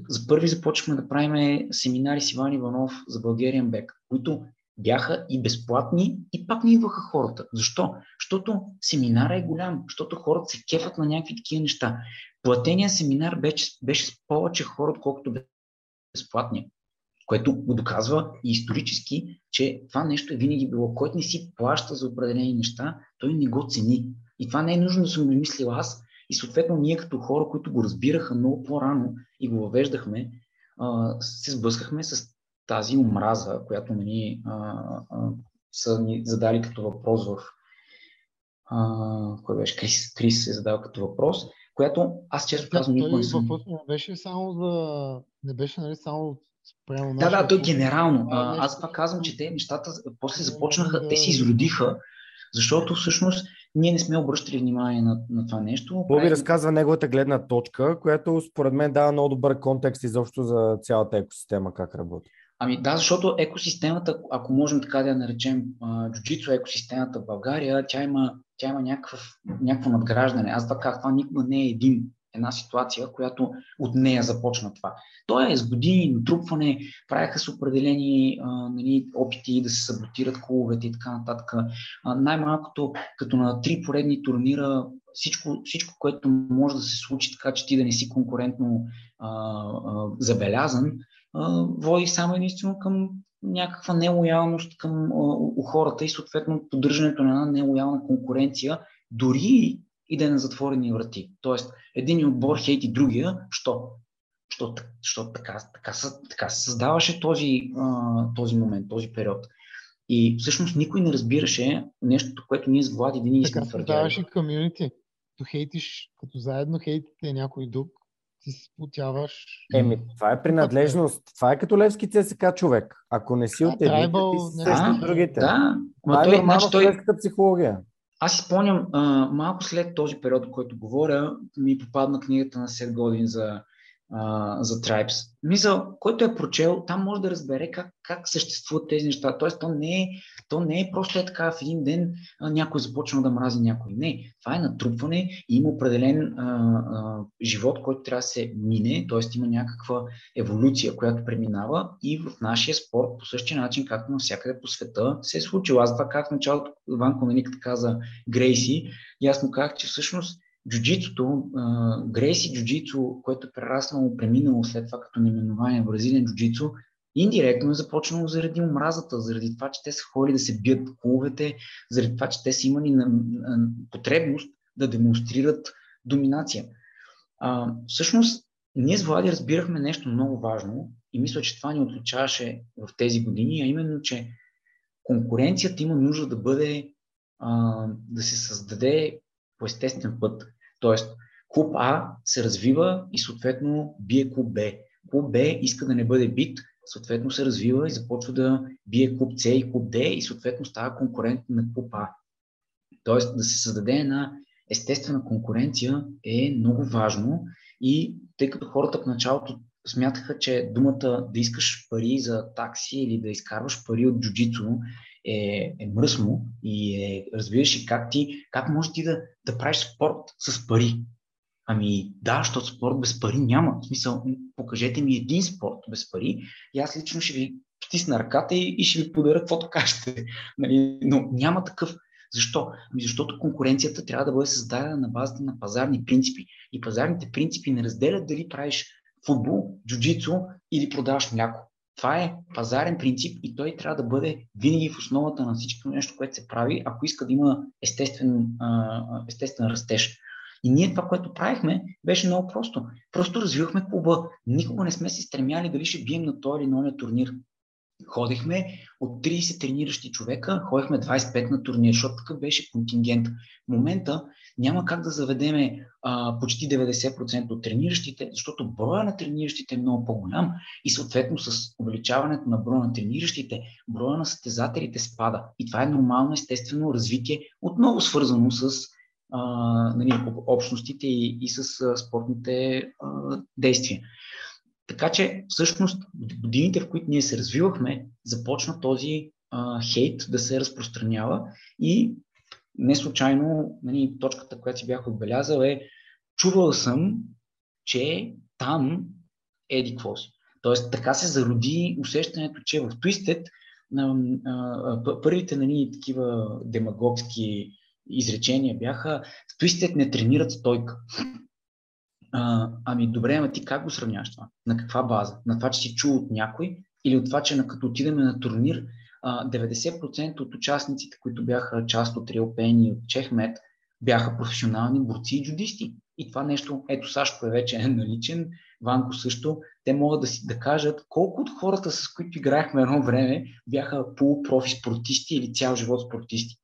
За първи започваме да правим семинари с Иван Иванов за Българиан Бек, които бяха и безплатни и пак не идваха хората. Защо? Защото семинара е голям, защото хората се кефат на някакви такива неща. Платения семинар беше, беше с повече хора, отколкото безплатния. Което го доказва и исторически, че това нещо е винаги било. Който не си плаща за определени неща, той не го цени. И това не е нужно да съм го мислил аз. И съответно ние като хора, които го разбираха много по-рано и го въвеждахме, се сблъскахме с тази омраза, която ни а, а, са ни задали като въпрос в... А, кой беше? Крис, Крис е задал като въпрос, която аз често казвам никога не съм... Въпрос не беше само за... Не беше нали само прямо Да, да, той генерално. А, аз това казвам, че те нещата после започнаха, те се изродиха, защото всъщност ние не сме обръщали внимание на, на това нещо. Боби разказва неговата гледна точка, която според мен дава много добър контекст изобщо за цялата екосистема как работи. Ами да, защото екосистемата, ако можем така да я наречем джуджицу екосистемата в България, тя има, тя има някакъв, някакво надграждане. Аз така, това никога не е един, една ситуация, която от нея започна това. То е с години натрупване, правяха се определени а, нали, опити да се саботират клубовете и така нататък. А, най-малкото, като на три поредни турнира, всичко, всичко, което може да се случи така, че ти да не си конкурентно а, а, забелязан, води само единствено към някаква нелоялност към у хората и съответно поддържането на една нелоялна конкуренция, дори и да е на затворени врати. Тоест, един отбор хейти другия, що? Що, що така, така, така се създаваше този, този момент, този период. И всъщност никой не разбираше нещото, което ние с Влади винаги сме твърдяли. Така създаваше комьюнити. Като хейтиш, като заедно хейтите някой друг, ти се сплотяваш. Еми, това е принадлежност. Това е като Левски ЦСК човек. Ако не си от едните, ти си срещу другите. Да, това е нормално значи, той... психология. Аз си спомням, а, малко след този период, който говоря, ми попадна книгата на Сет Годин за за Tribes. Мисъл, който е прочел, там може да разбере как, как съществуват тези неща. Тоест, то не е, то не е просто е така в един ден а, някой започна да мрази някой. Не, това е натрупване и има определен а, а, живот, който трябва да се мине, т.е. има някаква еволюция, която преминава и в нашия спорт по същия начин, както навсякъде по света се е случило. Аз това как в началото Иван Коменик каза Грейси, ясно казах, че всъщност джуджитото, Грейси джуджицу, което е прераснало, преминало след това като наименование бразилен джуджицу, индиректно е започнало заради омразата, заради това, че те са ходили да се бият клубовете, заради това, че те са имали потребност да демонстрират доминация. А, всъщност, ние с Влади разбирахме нещо много важно и мисля, че това ни отличаваше в тези години, а именно, че конкуренцията има нужда да бъде, а, да се създаде по естествен път. Тоест, клуб А се развива и съответно бие клуб Б. Клуб Б иска да не бъде бит, съответно се развива и започва да бие клуб С и клуб Д и съответно става конкурент на клуб А. Тоест да се създаде една естествена конкуренция е много важно и тъй като хората в началото смятаха, че думата да искаш пари за такси или да изкарваш пари от джуджицу е, е мръсно и е, разбираш и как ти, как можеш ти да, да правиш спорт с пари. Ами да, защото спорт без пари няма. В смисъл, покажете ми един спорт без пари и аз лично ще ви стисна ръката и, и ще ви подаря каквото кажете. *laughs* Нали? Но няма такъв. Защо? Ами защото конкуренцията трябва да бъде създадена на базата на пазарни принципи. И пазарните принципи не разделят дали правиш футбол, джуджицу или продаваш мляко. Това е пазарен принцип и той трябва да бъде винаги в основата на всичко нещо, което се прави, ако иска да има естествен, естествен растеж. И ние това, което правихме, беше много просто. Просто развивахме клуба. Никога не сме се стремяли дали ще бием на този или на турнир. Ходихме от 30 трениращи човека, ходихме 25 на турнир, защото такъв беше контингент. В момента няма как да заведеме а, почти 90% от трениращите, защото броя на трениращите е много по-голям и съответно с увеличаването на броя на трениращите, броя на състезателите спада. И това е нормално, естествено развитие, отново свързано с а, нали, общностите и, и с а, спортните а, действия. Така че, всъщност, годините, в които ние се развивахме, започна този а, хейт да се разпространява и не случайно нали, точката, която си бях отбелязал е чувал съм, че там еди какво. Тоест, така се зароди усещането, че в Twisted първите нали, такива демагогски изречения бяха Twisted не тренират стойка. А, ами добре, ама ти как го сравняваш това? На каква база? На това, че си чул от някой или от това, че на, като отидем на турнир, а, 90% от участниците, които бяха част от Риопен и от Чехмет, бяха професионални борци и джудисти. И това нещо, ето Сашко е вече *laughs* наличен, Ванко също, те могат да си да кажат колко от хората, с които играехме едно време, бяха полупрофи спортисти или цял живот спортисти.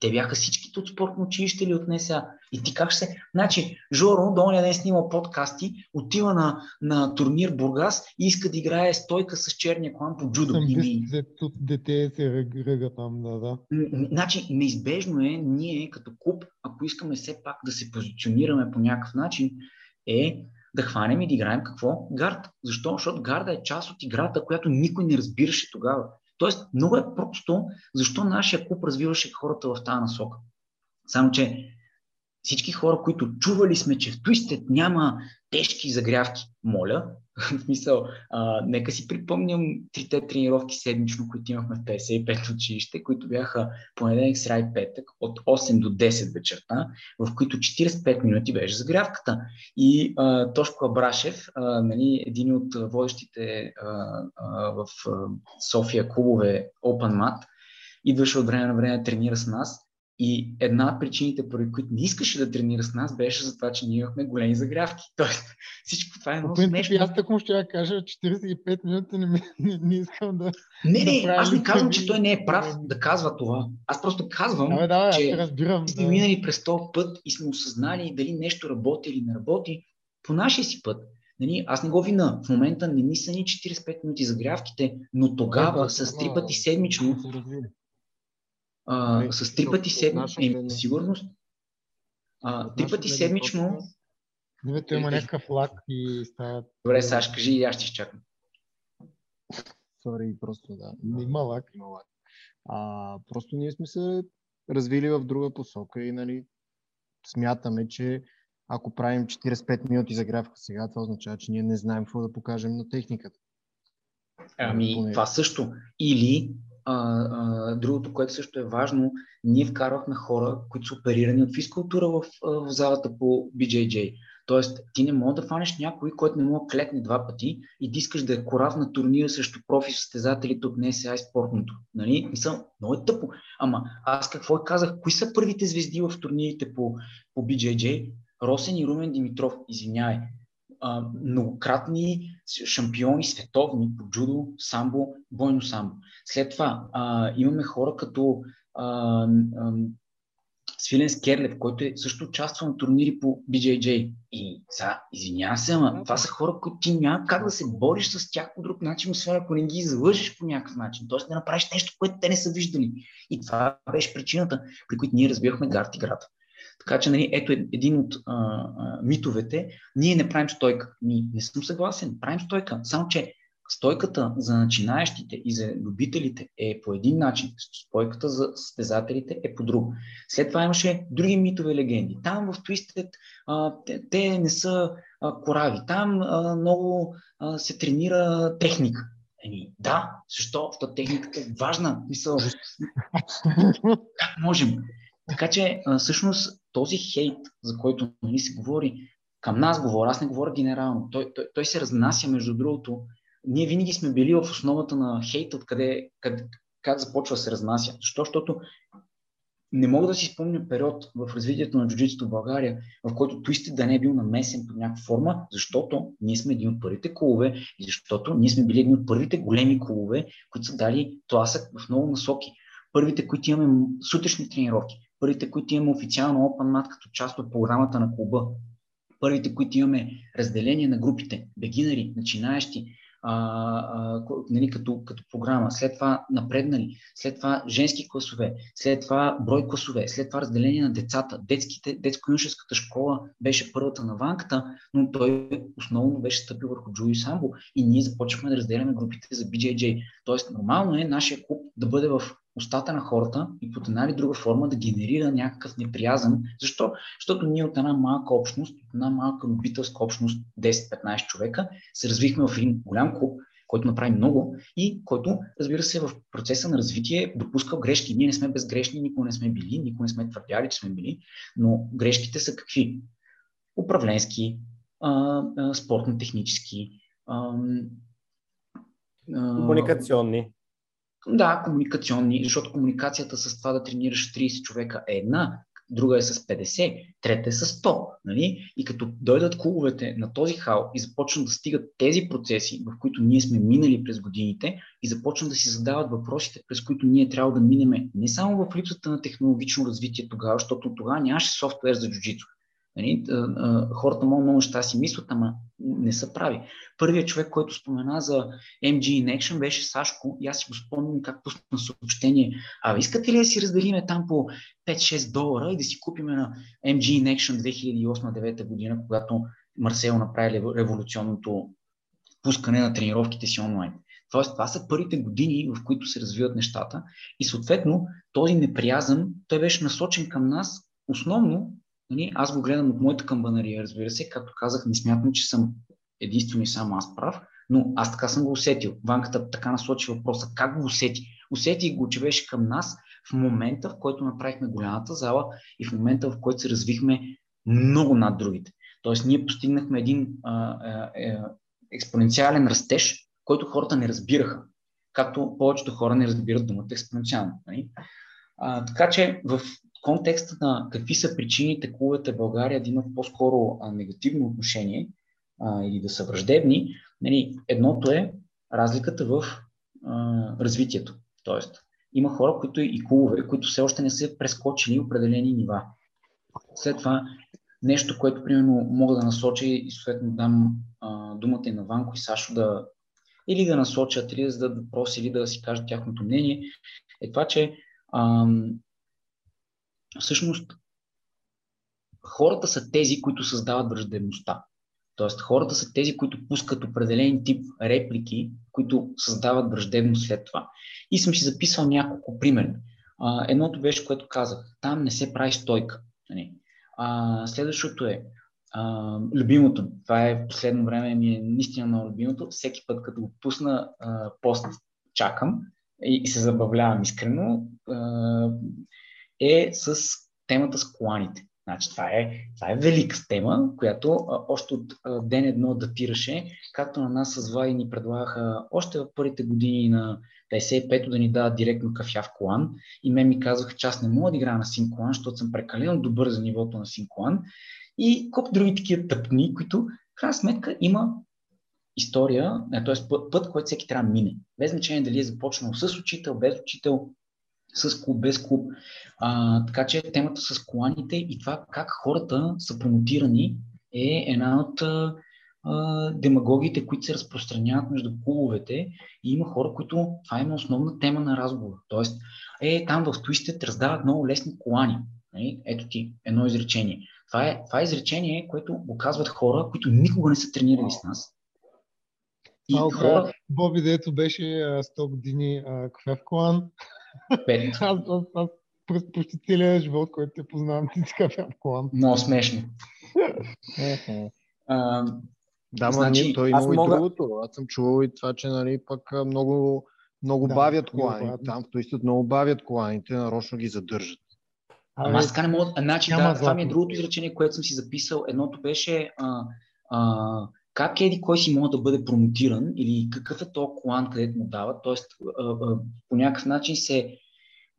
Те бяха всичките от спортно училище или от НСА. И ти как ще се... Значи, Жоро, до оня ден снима подкасти, отива на, на турнир Бургас и иска да играе стойка с черния клан по джудо. Ми... дете се ръга там, да, да. Значи, неизбежно е ние като клуб, ако искаме все пак да се позиционираме по някакъв начин, е да хванем и да играем какво? Гард. Защо? Защото гарда е част от играта, която никой не разбираше тогава. Тоест, много е просто защо нашия клуб развиваше хората в тази насока. Само, че всички хора, които чували сме, че в Twisted няма тежки загрявки, моля, *laughs* в смисъл, а, нека си припомням трите тренировки седмично, които имахме в 55 училище, които бяха понеделник, сряда и петък от 8 до 10 вечерта, в които 45 минути беше загрявката. И а, Тошко Абрашев, а, нали, един от водещите а, а, в а, София клубове Open Mat, идваше от време на време да тренира с нас и една от причините, поради които не искаше да тренира с нас, беше за това, че ние имахме големи загрявки. *laughs* Тоест, всичко това е много смешно. Аз така ще я кажа, 45 минути не, *laughs* не, не искам да... Не, не, да аз не казвам, че той не е прав да казва това. Аз просто казвам, да, да, че разбирам, сме да. минали през този път и сме осъзнали дали нещо работи или не работи по нашия си път. Нали, аз не го вина. В момента не ми са ни 45 минути загрявките, но тогава да, с три пъти седмично а, нали, с три пъти седмично, е, сигурност, а, три пъти седмично... Дивето има някакъв лак и става... Добре, Саш, кажи и аз ще изчакам. Сори, просто да. Има лак. Има лак. А, просто ние сме се развили в друга посока и нали, смятаме, че ако правим 45 минути загрявка сега, това означава, че ние не знаем какво да покажем на техниката. Ами, това също. Или а, а, другото, което също е важно, ние вкарвахме хора, които са оперирани от физкултура в, в залата по BJJ. Тоест, ти не можеш да фанеш някой, който не може да клекне два пъти и да искаш да е корав на турнира срещу профи състезателите от НСА и спортното. Нали? Мисъл, много е тъпо. Ама аз какво казах? Кои са първите звезди в турнирите по, по BJJ? Росен и Румен Димитров, извинявай а, многократни шампиони световни по джудо, самбо, бойно самбо. След това а, имаме хора като а, а, Свилен Скерлев, който е също участвал на турнири по BJJ. И сега, извинявам се, ама това са хора, които ти няма как да се бориш с тях по друг начин, освен ако не ги излъжеш по някакъв начин. Тоест да направиш нещо, което те не са виждали. И това беше причината, при която ние разбивахме гард играта. Така че, нали, ето е един от а, а, митовете. Ние не правим стойка. Ми, не съм съгласен. Правим стойка. Само, че стойката за начинаещите и за любителите е по един начин, стойката за състезателите е по друг. След това имаше други митове легенди. Там в Twisted а, те, те не са а, корави. Там а, много а, се тренира техника. Еми, да, защо? Защото техниката е важна. Мисъл, *laughs* как можем? Така че, всъщност, този хейт, за който нали, се говори, към нас говоря, аз не говоря генерално. Той, той, той се разнася, между другото, ние винаги сме били в основата на хейт, откъде, къде, как започва да се разнася. Защо? Защото не мога да си спомня период в развитието на джуджитото в България, в който Twisted да не е бил намесен по някаква форма, защото ние сме един от първите клубове и защото ние сме били един от първите големи клубове, които са дали тласък в много насоки. Първите, които имаме сутрешни тренировки, първите, които имаме официално Open Mat като част от програмата на клуба, първите, които имаме разделение на групите, бегинари, начинаещи, а, а, нали, като, като програма, след това напреднали, след това женски класове, след това брой класове, след това разделение на децата. Детските, детско-юношеската школа беше първата на ванката, но той основно беше стъпил върху Джуи Самбо и ние започнахме да разделяме групите за BJJ. Тоест, нормално е нашия клуб да бъде в устата на хората и под една или друга форма да генерира някакъв неприязън. Защо? Защото ние от една малка общност, от една малка любителска общност, 10-15 човека, се развихме в един голям клуб, който направи много и който, разбира се, в процеса на развитие допускал грешки. Ние не сме безгрешни, никога не сме били, никога не сме твърдяли, че сме били, но грешките са какви? Управленски, спортно-технически, комуникационни. Да, комуникационни, защото комуникацията с това да тренираш 30 човека е една, друга е с 50, трета е с 100. Нали? И като дойдат клубовете на този хал и започнат да стигат тези процеси, в които ние сме минали през годините и започнат да си задават въпросите, през които ние трябва да минеме не само в липсата на технологично развитие тогава, защото тогава нямаше софтуер за джуджито. Нали? Хората много, много неща си мислят, ама не са прави. Първият човек, който спомена за MG in Action беше Сашко и аз си го спомням как пусна съобщение. А искате ли да си разделиме там по 5-6 долара и да си купим на MG in Action 2008-2009 година, когато Марсел направи революционното пускане на тренировките си онлайн. Тоест, това са първите години, в които се развиват нещата и съответно този неприязъм, той беше насочен към нас основно Нали, аз го гледам от моята камбанария, разбира се, както казах, не смятам, че съм единствено и само аз прав, но аз така съм го усетил. Ванката така насочи въпроса. Как го усети? Усети го, че беше към нас в момента, в който направихме голямата зала и в момента, в който се развихме много над другите. Тоест, ние постигнахме един а, а, а, експоненциален растеж, който хората не разбираха. Както повечето хора не разбират думата експоненциално. Нали? А, така че в контекста на какви са причините клубовете в България да имат по-скоро негативно отношение а, или да са враждебни, нали, едното е разликата в а, развитието. Тоест, има хора, които и клубове, които все още не са прескочили определени нива. След това нещо, което примерно мога да насоча и съответно дам а, думата и на Ванко и Сашо да или да насочат, или да зададат въпрос, или да си кажат тяхното мнение, е това, че ам, всъщност хората са тези, които създават враждебността. Тоест хората са тези, които пускат определен тип реплики, които създават враждебност след това. И съм си записал няколко примери. едното беше, което казах. Там не се прави стойка. Нали? А, следващото е а, любимото. Това е в последно време ми е наистина много любимото. Всеки път, като го пусна а, пост, чакам и, и се забавлявам искрено. А, е с темата с коланите. Значи, това, е, това е велика тема, която а, още от а, ден едно датираше, както на нас с Влади ни предлагаха още в първите години на 55-то да ни дадат директно кафя в колан. И мен ми казаха, че аз не мога да играя на син колан, защото съм прекалено добър за нивото на син колан. И колко други такива тъпни, които в крайна сметка има история, т.е. път, път, който всеки трябва да мине. Без значение дали е започнал с учител, без учител, с клуб, без клуб. А, така че темата с коланите и това как хората са промотирани е една от а, демагогиите, които се разпространяват между клубовете и има хора, които това е основна тема на разговор. Тоест, е, там в Twisted раздават много лесни колани. Нали? Ето ти едно изречение. Това е, това е изречение, което го казват хора, които никога не са тренирали с нас. И Малко, хора... Боби, дето беше 100 години кафе в колан. Пет. *laughs* аз, аз, аз през почти целия живот, който те познавам, ти си кафе в колан. Много смешно. *laughs* Да, ма значи, той има мога... и другото. Аз съм чувал и това, че нали, пък много, много да, бавят коланите. Там в Туистът много бавят коланите, нарочно ги задържат. Ама аз така не мога. Значи, да, това ми е другото изречение, което съм си записал. Едното беше а, а, как еди кой си може да бъде промотиран или какъв е то колан, където му дават. Тоест, по някакъв начин се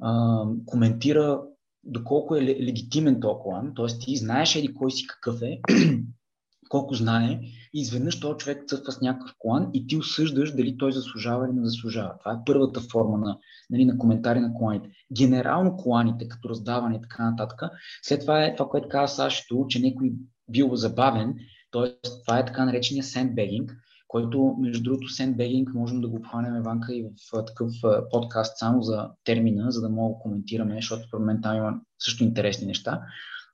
а, коментира доколко е легитимен то колан. Тоест, ти знаеш еди кой си какъв е, *clears throat* колко знае и изведнъж този човек цъфва с някакъв колан и ти осъждаш дали той заслужава или не заслужава. Това е първата форма на, нали, на коментари на коланите. Генерално коланите, като раздаване и така нататък. След това е това, което каза Сашето, че някой бил забавен, т.е. това е така наречения сендбегинг, който, между другото, сендбегинг можем да го обхванем, Еванка, и в такъв подкаст само за термина, за да мога да коментираме, защото според мен там има също интересни неща.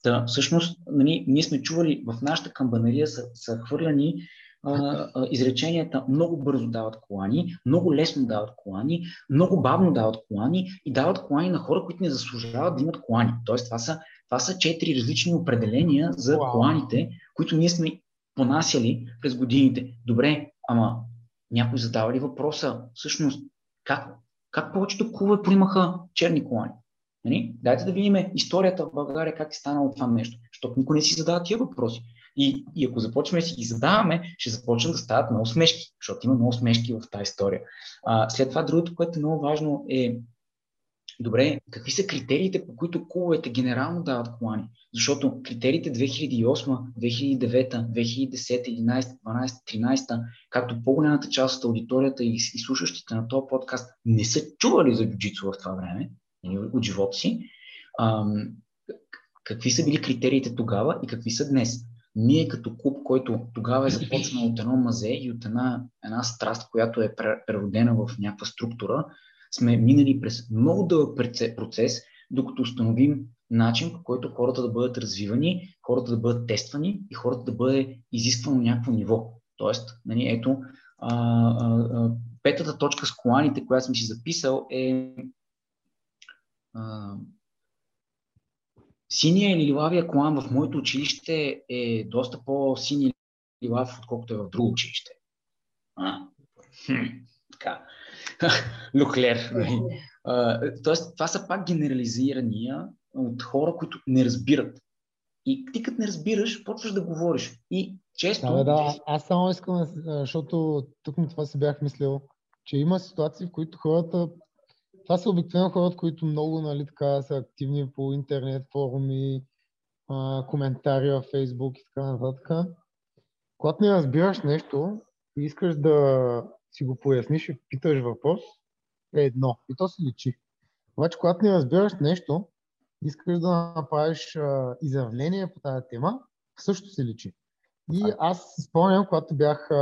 Та, всъщност, нали, ние сме чували в нашата камбанария са, са хвърляни а, а, изреченията много бързо дават колани, много лесно дават колани, много бавно дават колани и дават колани на хора, които не заслужават да имат колани. Тоест, това са, това са четири различни определения за wow. коланите, които ние сме понасяли през годините. Добре, ама някой задава ли въпроса, всъщност, как, как повечето клубове примаха черни колани? Нали? Дайте да видим историята в България как е станало това нещо, защото никой не си задава тия въпроси. И, и ако започнем да си ги задаваме, ще започнат да стават много смешки, защото има много смешки в тази история. А, след това другото, което е много важно е Добре, какви са критериите, по които клубовете генерално дават колани? Защото критериите 2008, 2009, 2010, 11, 12, 13, както по-голямата част от аудиторията и, и слушащите на този подкаст не са чували за джуджицу в това време, Нали, от живота си, а, какви са били критериите тогава и какви са днес. Ние като клуб, който тогава е започнал от едно мазе и от една, една страст, която е преродена в някаква структура, сме минали през много дълъг процес, докато установим начин, по който хората да бъдат развивани, хората да бъдат тествани и хората да бъде изисквано някакво ниво. Тоест, нали, ето, а, а, а, петата точка с коланите, която съм си записал е синия или лилавия колан в моето училище е доста по-сини или лав, отколкото е в друго училище. А, хм, така. *laughs* Люхлер. Нали? тоест, това са пак генерализирания от хора, които не разбират. И ти като не разбираш, почваш да говориш. И често... Да, да, аз само искам, защото тук ми това си бях мислил, че има ситуации, в които хората това са обикновено хората, които много нали, така, са активни по интернет, форуми, коментари в Фейсбук и така нататък. Когато не разбираш нещо и искаш да си го поясниш и питаш въпрос, е едно. И то се личи. Обаче, когато не разбираш нещо, искаш да направиш а, изявление по тази тема, също се личи. И аз спомням, когато бях а,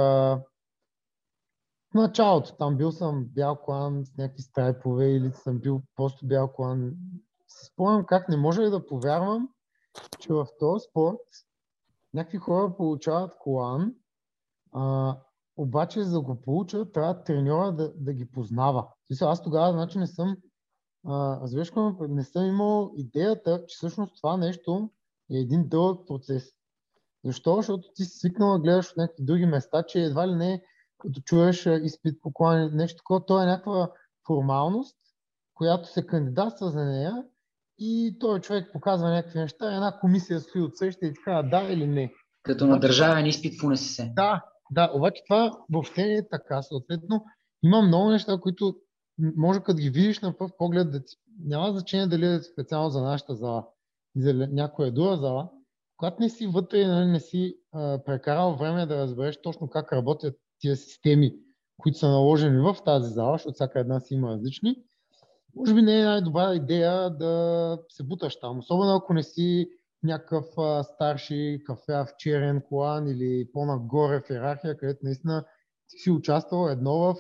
в началото там бил съм бял клан с някакви страйпове или съм бил просто бял клан. Си спомням как не може да повярвам, че в този спорт някакви хора получават колан, а, обаче за да го получат, трябва треньора да, да ги познава. Аз тогава значи не съм, разбираш, не съм имал идеята, че всъщност това нещо е един дълъг процес. Защо? Защото ти си свикнал да гледаш от някакви други места, че едва ли не е като чуеш изпит по клане, нещо такова, то е някаква формалност, която се кандидатства за нея и той човек показва някакви неща, една комисия стои от и така, да или не. Като на държавен изпит в УНСС. Да, да, обаче това въобще не е така. Съответно, има много неща, които може като ги видиш на пръв поглед, да ти, няма значение дали е специално за нашата зала и за някоя друга зала. Когато не си вътре, нали, не си а, прекарал време да разбереш точно как работят тия системи, които са наложени в тази зала, защото всяка една си има различни, може би не е най-добра идея да се буташ там, особено ако не си някакъв а, старши кафе в черен колан или по-нагоре в иерархия, където наистина ти си участвал едно в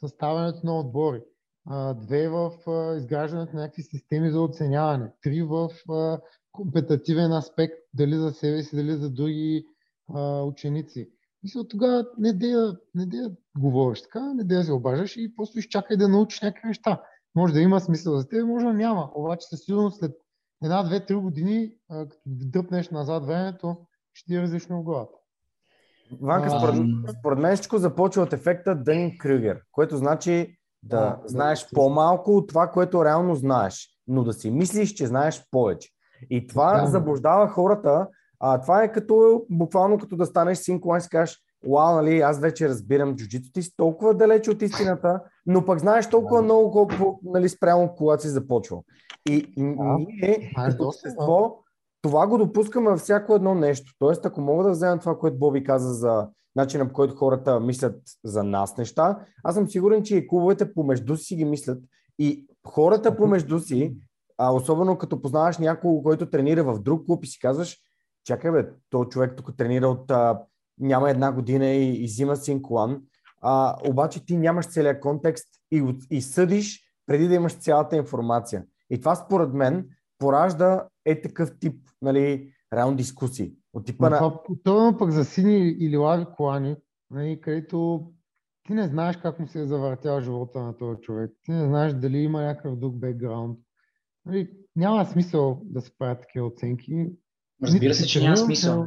съставянето на отбори, а, две в а, изграждането на някакви системи за оценяване, три в а, компетативен аспект, дали за себе си, дали за други а, ученици. Мисля, тогава не дея, не дея говориш така, не дея се обаждаш и просто изчакай да научиш някакви неща. Може да има смисъл за теб, може да няма. Обаче със сигурност след една, две, три години, а, като дръпнеш назад времето, ще ти е различно в главата. Ванка, А, според, според мен всичко започва от ефекта Дънин Крюгер, което значи да да, знаеш да. по-малко от това, което реално знаеш, но да си мислиш, че знаеш повече. И това Да. заблуждава хората. А, това е като, буквално като да станеш син колан и си кажеш, Уау, нали, аз вече разбирам джуджито, ти си толкова далеч от истината, но пък знаеш толкова много, колко нали, спрямо когато си започвал. И Да. ние, Знаеш като общество, това го допускаме във всяко едно нещо. Тоест, ако мога да взема това, което Боби каза за начина по който хората мислят за нас неща, аз съм сигурен, че и клубовете помежду си ги мислят. И хората помежду си, а особено като познаваш някого, който тренира в друг клуб и си казваш, чакай бе, то човек тук тренира от а, няма една година и, и взима син колан, а, обаче ти нямаш целият контекст и, и съдиш преди да имаш цялата информация. И това според мен поражда е такъв тип, нали, реално дискусии. От типа на... това, особено пък за сини или лави колани, нали, където ти не знаеш как му се е завъртял живота на този човек. Ти не знаеш дали има някакъв друг бекграунд. Нали, няма смисъл да се правят такива оценки. Разбира се, че няма смисъл.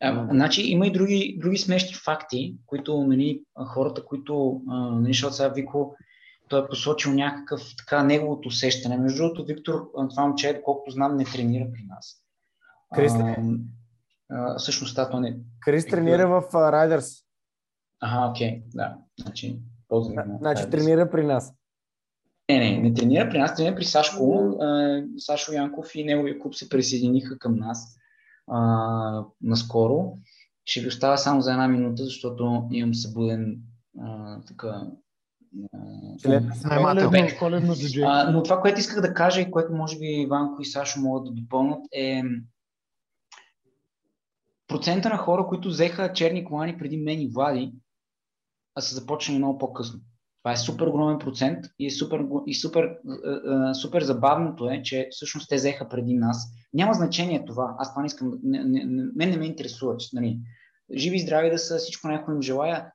А, Да. значи има и други, други смешни факти, които нали, хората, които, нали, защото сега Вико, той е посочил някакъв така неговото усещане. Между другото, Виктор, това момче, колкото знам, не тренира при нас. Крис? А, всъщност, да, не... Крис тренира в а, Riders. Ага, окей, да. Значи, на Значи тренира при нас. Не, не, не тренира при нас, тренира при Сашко. Сашо Янков и неговия клуб се присъединиха към нас а, наскоро. Ще ви оставя само за една минута, защото имам събуден а, така. на Коледно. А, но това, което исках да кажа и което може би Иванко и Сашо могат да допълнят е процента на хора, които взеха черни колани преди мен и Влади, а са започнали много по-късно. Това е супер огромен процент и, е супер, и супер, а, а, супер забавното е, че всъщност те взеха преди нас. Няма значение това. Аз това не искам. Не, не, мен не ме интересува. Че, нали, живи и здрави да са, всичко някой им желая.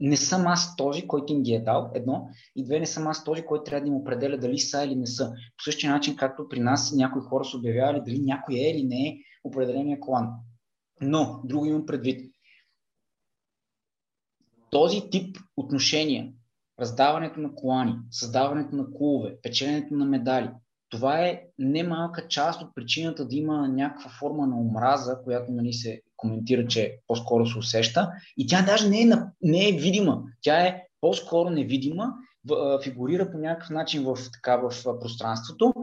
Не съм аз този, който им ги е дал, едно. И две, не съм аз този, който трябва да им определя дали са или не са. По същия начин, както при нас някои хора са обявявали дали някой е или не е определения клан. Но, друго имам предвид. Този тип отношения, раздаването на колани, създаването на клубове, печеленето на медали, това е немалка част от причината да има някаква форма на омраза, която нали, се коментира, че по-скоро се усеща. И тя даже не е, не е видима. Тя е по-скоро невидима, фигурира по някакъв начин в, така, в пространството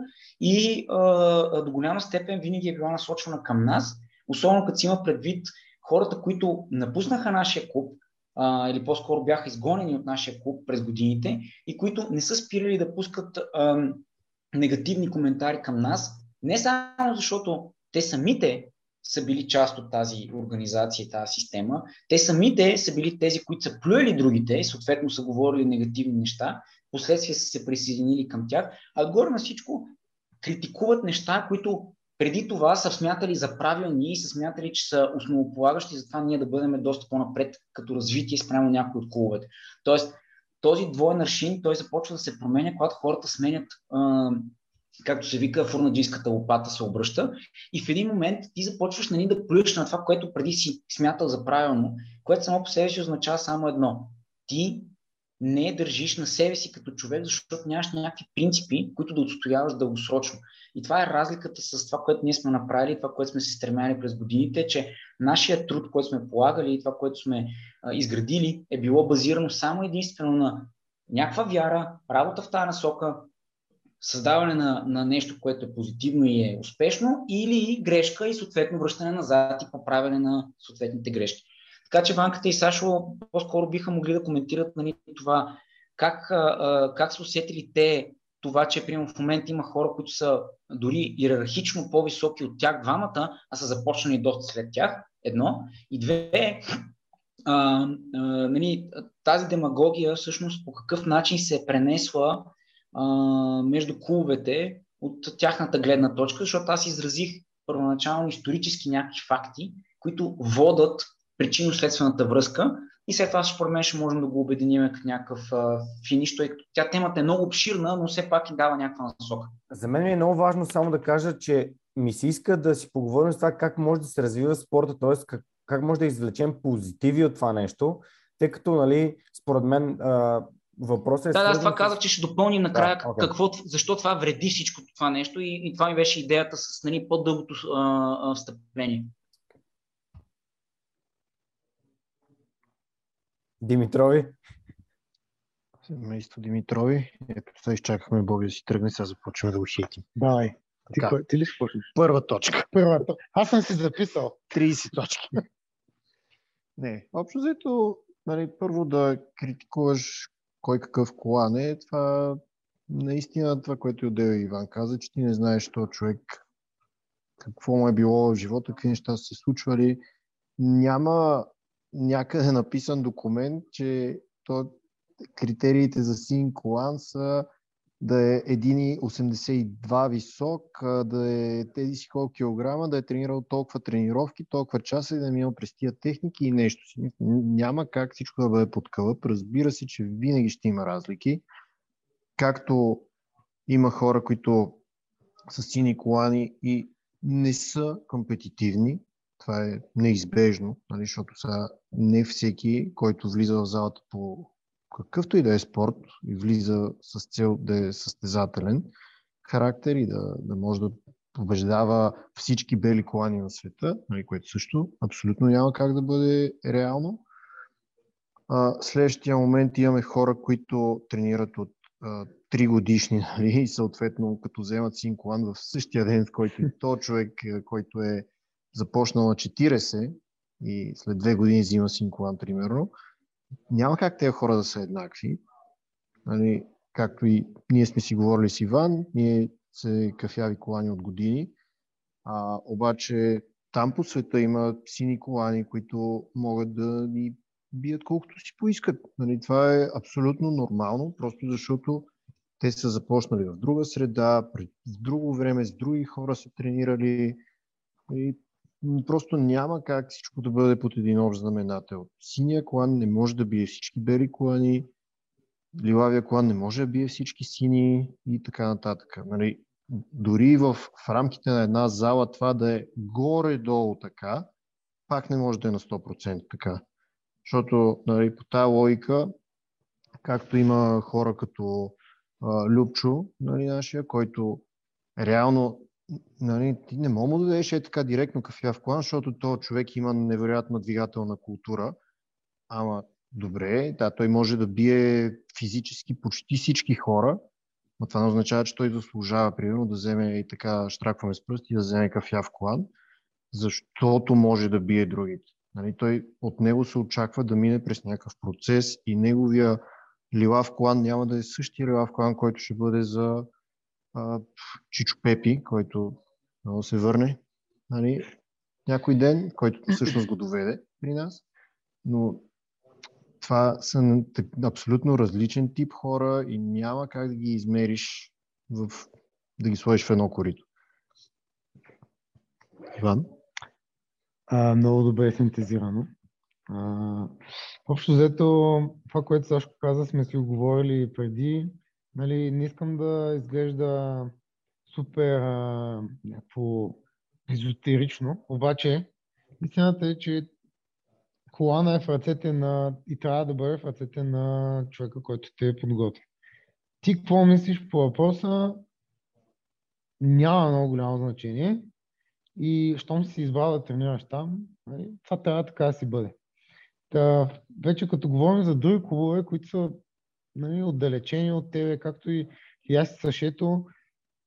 и а, до голяма степен винаги е била насочвана към нас, особено като си има предвид хората, които напуснаха нашия клуб, а, или по-скоро бяха изгонени от нашия клуб през годините и които не са спирали да пускат а, негативни коментари към нас, не само защото те самите са били част от тази организация тази система, те самите са били тези, които са плюели другите съответно са говорили негативни неща, последствие са се присъединили към тях, а отгоре на всичко критикуват неща, които преди това са смятали за правилни и са смятали, че са основополагащи, затова ние да бъдем доста по-напред като развитие спрямо някои от клубовете. Тоест, този двоен аршин, той започва да се променя, когато хората сменят, а, както се вика, фурнаджийската лопата се обръща и в един момент ти започваш нали, да плюеш на това, което преди си смятал за правилно, което само по себе си означава само едно. Ти не държиш на себе си като човек, защото нямаш някакви принципи, които да отстояваш дългосрочно. И това е разликата с това, което ние сме направили, това, което сме се стремяли през годините, че нашия труд, който сме полагали и това, което сме а, изградили, е било базирано само единствено на някаква вяра, работа в тази насока, създаване на, на нещо, което е позитивно и е успешно, или грешка и съответно връщане назад и поправяне на съответните грешки. Така че Ванката и Сашо по-скоро биха могли да коментират нали, това как, а, как са усетили те това, че примерно в момента има хора, които са дори иерархично по-високи от тях двамата, а са започнали доста след тях, едно. И две, а, а, нали, тази демагогия всъщност по какъв начин се е пренесла а, между клубовете от тяхната гледна точка, защото аз изразих първоначално исторически някакви факти, които водат причинно-следствената връзка и след това според мен ще можем да го обединим като някакъв а, финиш, тъй като тя темата е много обширна, но все пак и дава някаква насока. За мен е много важно само да кажа, че ми се иска да си поговорим с това как може да се развива спорта, т.е. Как, как може да извлечем позитиви от това нещо, тъй като, нали, според мен, а, въпросът е... Да, да, аз това казах, че ще допълним накрая Да, окей. какво, защо това вреди всичко това нещо и, и това ми беше идеята с нали, по-дългото а, а, встъпление. Димитрови, Семейство Димитрови. Ето сега изчакахме Боби да си тръгне, сега започваме да го хейтим. Давай. Ти, Така. кой- ти ли ще почнеш? Първа точка. Първа. то- Аз съм си записал. 30 точки. Не, общо взето, нали, първо да критикуваш кой какъв колан е, това наистина това, което и отдел Иван каза, че ти не знаеш този човек какво му е било в живота, какви неща са се случвали. Няма някъде написан документ, че то, критериите за син колан са да е 1,82 висок, да е тези си колко килограма, да е тренирал толкова тренировки, толкова часа и да е минал през тия техники и нещо си. Няма как всичко да бъде под кълъп. Разбира се, че винаги ще има разлики. Както има хора, които са сини колани и не са компетитивни, това е неизбежно, нали, защото са не всеки, който влиза в залата по какъвто и да е спорт и влиза с цел да е състезателен характер и да, да може да побеждава всички бели колани на света, нали, което също абсолютно няма как да бъде реално. А, следващия момент имаме хора, които тренират от 3 годишни *laughs* нали, и съответно като вземат син колан в същия ден, в който и то човек, който е започнал на 40 и след две години взима син колан, примерно, няма как тези хора да са еднакви. Нали, както и ние сме си говорили с Иван, ние се кафяви колани от години, а, обаче там по света има сини колани, които могат да ни бият колкото си поискат. Нали, това е абсолютно нормално, просто защото те са започнали в друга среда, в друго време, с други хора са тренирали. И просто няма как всичко да бъде под един общ знаменател. Синия колан не може да бие всички бели колани, лилавия колан не може да бие всички сини и така нататък. Нали, дори в, в рамките на една зала това да е горе-долу така, пак не може да е на 100% така. Защото нали, по тази логика, както има хора като а, Любчо, нали, нашия, който реално нали, ти не мога да дадеш е така директно кафя в колан, защото този човек има невероятна двигателна култура. Ама добре, да, той може да бие физически почти всички хора, но това не означава, че той заслужава, примерно, да вземе и така штракваме с пръсти да вземе кафя в колан, защото може да бие другите. Нали, той, от него се очаква да мине през някакъв процес и неговия лилав колан няма да е същия лилав колан, който ще бъде за Чичо Пепи, който много се върне нали, някой ден, който всъщност го доведе при нас. Но това са абсолютно различен тип хора и няма как да ги измериш в, да ги сложиш в едно корито. Иван? А, много добре синтезирано. А, общо взето, това, което Сашко каза, сме си оговорили преди. Нали, не искам да изглежда супер някакво езотерично, обаче истината е, че колана е в ръцете на и трябва да бъде в ръцете на човека, който те е подготвил. Ти какво мислиш по въпроса? Няма много голямо значение. И щом си избрал да тренираш там, нали, това трябва така да си бъде. Та, вече като говорим за други клубове, които са нали, отдалечени от тебе, както и, и аз с Сашето,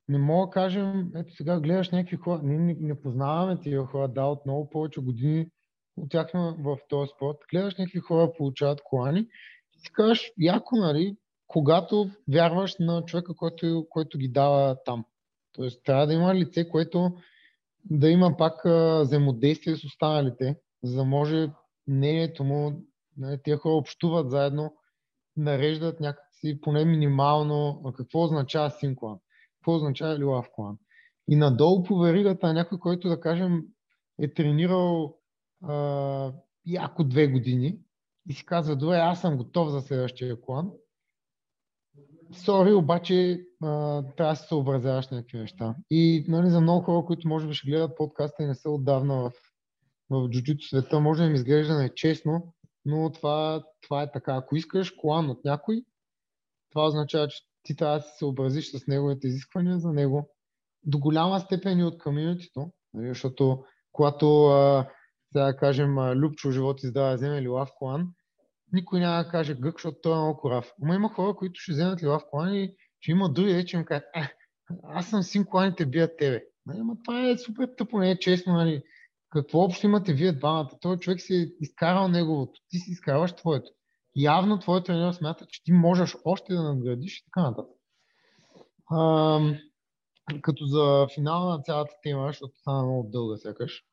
не мога да кажем, ето сега гледаш някакви хора, ние не, не познаваме тия хора, да, от много повече години от тях сме в този спорт. Гледаш някакви хора получават колани и си кажеш, яко, нали, когато вярваш на човека, който, който ги дава там. Тоест, трябва да има лице, което да има пак а, взаимодействие с останалите, за да може мнението му, нали, тия хора общуват заедно, нареждат някакси поне минимално какво означава синклан, какво означава лилав клан. И надолу по веригата някой, който да кажем е тренирал а, яко две години и си казва, добре, аз съм готов за следващия клан. Сори, обаче а, трябва да се съобразяваш някакви неща. И нали, за много хора, които може би ще гледат подкаста и не са отдавна в, в джуджито света, може да им изглежда нечестно, но това, това е така. Ако искаш клан от някой, това означава, че ти трябва да се съобразиш с неговите изисквания за него. До голяма степен и от комьюнитито, нали, защото когато а, да кажем, Любчо живот издава да вземе лилав колан, никой няма да каже гък, защото той е много корав. Ама има хора, които ще вземат лилав колан и ще има други, че им кажат, аз съм син коланите бият тебе. Нали, ама това е супер тъпо, не е честно. Нали. Какво общо имате вие двамата? Той човек си е изкарал неговото, ти си изкарваш твоето. Явно твоето тренер смята, че ти можеш още да надградиш и така нататък. А, като за финала на цялата тема, защото стана много дълга сякаш,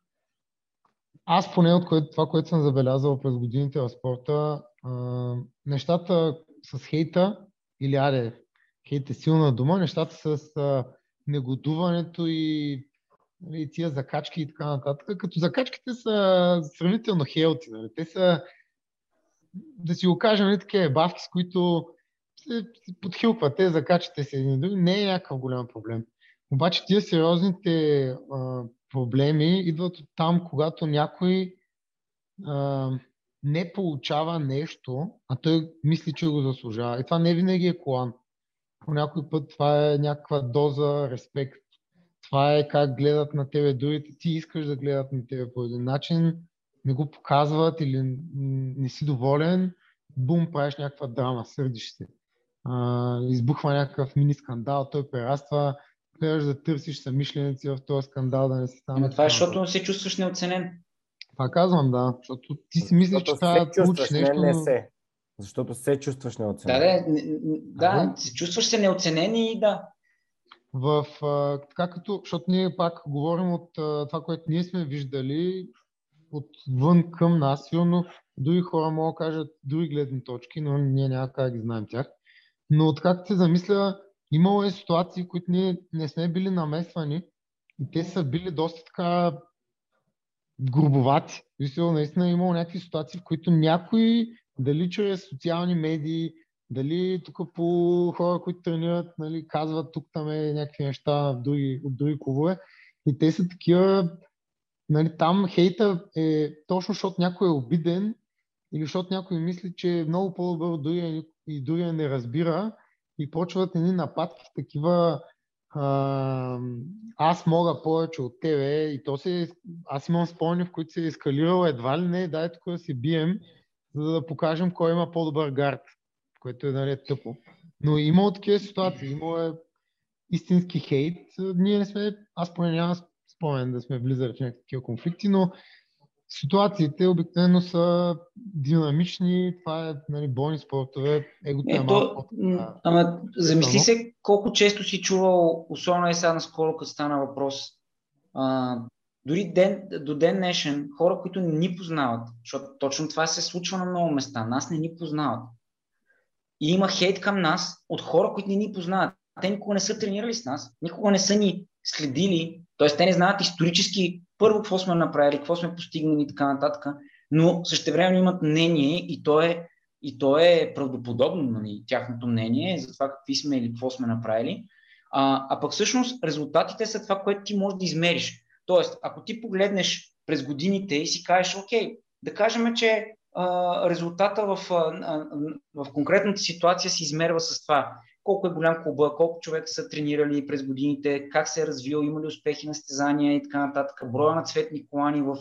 аз поне от което, това, което съм забелязал през годините в спорта, а, нещата с хейта, или аре, хейт е силна дума, нещата с а, негодуването и нали, тия закачки и така нататък, като закачките са сравнително хелти. Нали. Те са, да си го кажем, нали, такива бавки, с които се, подхилкват, те закачате се един други, не е някакъв голям проблем. Обаче тия сериозните а, проблеми идват от там, когато някой а, не получава нещо, а той мисли, че го заслужава. И това не винаги е колан. По някой път това е някаква доза респект. Това е как гледат на тебе другите. Ти искаш да гледат на тебе по един начин, не го показват или не си доволен, бум, правиш някаква драма, сърдиш се. А, избухва някакъв мини скандал, той прераства, гледаш да търсиш самишленици в този скандал, да не се стане. това е, защото не се чувстваш неоценен. Това казвам, да. Защото ти си мислиш, че трябва да получиш нещо. Не, не се. Защото се чувстваш неоценен. Да, да, да, да се чувстваш се неоценен и да. В, а, така като, защото ние пак говорим от а, това, което ние сме виждали отвън към нас, сигурно други хора могат да кажат други гледни точки, но ние няма как да ги знаем тях. Но откакто се замисля, Имало е ситуации, които ние не сме били намесвани и те са били доста така грубовати. Мисля, наистина е имало някакви ситуации, в които някои, дали чрез социални медии, дали тук по хора, които тренират, нали, казват тук там е някакви неща в други, от други клубове. И те са такива, нали, там хейта е точно защото някой е обиден или защото някой мисли, че е много по-добър от другия и другия не разбира и почват едни нападки, такива а, аз мога повече от тебе и то се, аз имам спомени, в които се е ескалирал едва ли не, дай тук да се бием, за да покажем кой има по-добър гард, което е нали, тъпо. Но има такива ситуации, има е истински хейт. Ние не сме, аз поне нямам спомен да сме влизали в някакви такива конфликти, но ситуациите обикновено са динамични, това е нали, бойни спортове, егото е, е малко. Ама замисли се колко често си чувал, особено е сега наскоро, като стана въпрос, а, дори ден, до ден днешен, хора, които не ни познават, защото точно това се случва на много места, нас не ни познават. И има хейт към нас от хора, които не ни познават. Те никога не са тренирали с нас, никога не са ни следили, т.е. те не знаят исторически първо какво сме направили, какво сме постигнали и така нататък, но същевременно имат мнение и то е, и то е правдоподобно, нали, тяхното мнение за това какви сме или какво сме направили. А, а пък всъщност резултатите са това, което ти можеш да измериш. Тоест, ако ти погледнеш през годините и си кажеш, окей, да кажем, че резултата в, в конкретната ситуация се измерва с това колко е голям клуба, колко човека са тренирали през годините, как се е развил, има ли успехи на стезания и така нататък, броя на цветни колани в,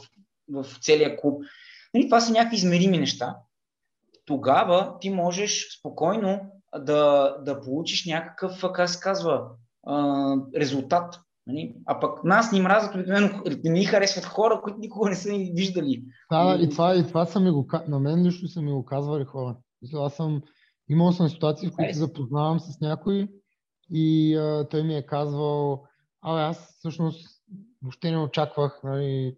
в целия клуб. Нали, това са някакви измерими неща. Тогава ти можеш спокойно да, да получиш някакъв, как се казва, резултат. Нали? А пък нас ни мразят обикновено, не ни харесват хора, които никога не са ни виждали. Да, и това, и това са ми го, на мен лично са ми го казвали хора. Аз съм Имал съм ситуации, в които Е. запознавам с някой и а, той ми е казвал, абе аз всъщност въобще не очаквах, нали,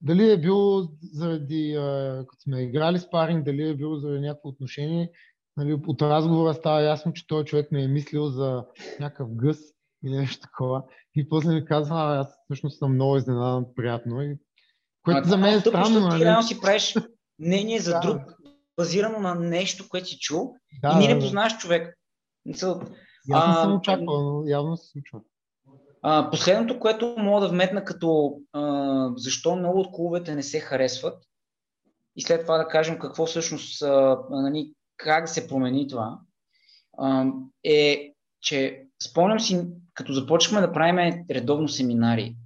дали е било заради, а, като сме играли спаринг, дали е било заради някакво отношение, нали, от разговора става ясно, че този човек ме е мислил за някакъв гъс или нещо такова. И после ми казва, аз всъщност съм много изненадан, приятно. И, което Ама за мен е тъпо, странно, защото Ти реално си правиш мнение за Да. друг, базирано на нещо, което си чул Да, и ни да, не познаваш човек. И не А, съм очаквал, но явно се случва. А, последното, което мога да вметна като а, защо много от клубовете не се харесват и след това да кажем какво всъщност, а, нали, как да се промени това, а, е, че спомням си, като започнахме да правим редовно семинари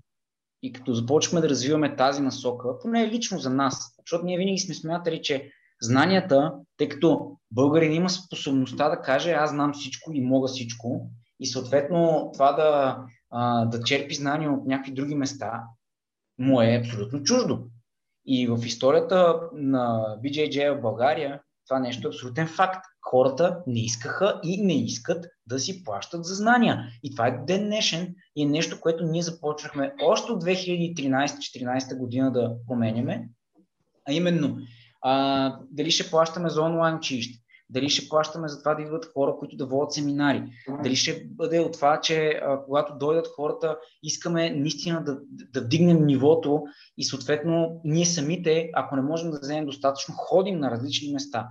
и като започнахме да развиваме тази насока, поне лично за нас, защото ние винаги сме смятали, че знанията, тъй като българин има способността да каже аз знам всичко и мога всичко и съответно това да, да черпи знания от някакви други места, му е абсолютно чуждо. И в историята на BJJ в България това нещо е абсолютен факт. Хората не искаха и не искат да си плащат за знания. И това е ден днешен и е нещо, което ние започнахме още от 2013-2014 година да променяме. А именно, а, дали ще плащаме за онлайн училище, дали ще плащаме за това да идват хора, които да водят семинари, дали ще бъде от това, че а, когато дойдат хората, искаме наистина да, да вдигнем нивото и съответно ние самите, ако не можем да вземем достатъчно, ходим на различни места.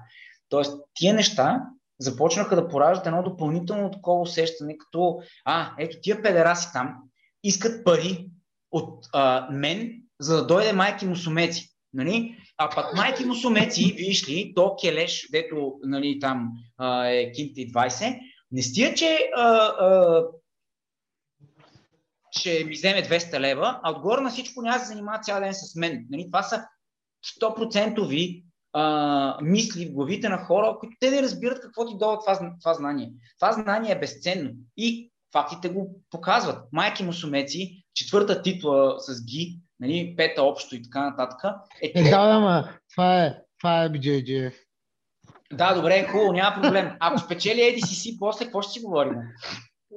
Тоест, тия неща започнаха да пораждат едно допълнително такова усещане, като а, ето тия педераси там искат пари от а, мен, за да дойде майки мусумеци. Нали? А пък майки мусумеци, виж ли, то келеш, дето нали, там а, е кинта и 20, не стига, че а, а, ще ми вземе 200 лева, а отгоре на всичко няма да се занимава цял ден с мен. Нали? Това са 100% а, мисли в главите на хора, които те не разбират какво ти дава това, това знание. Това знание е безценно и фактите го показват. Майки мусумеци, четвърта титла с ги, нали, пета общо и така нататък. Е, Е, да, да, ма, това е, това е BJJF. да, добре, хубаво, няма проблем. Ако спечели ADCC, после какво ще си говорим?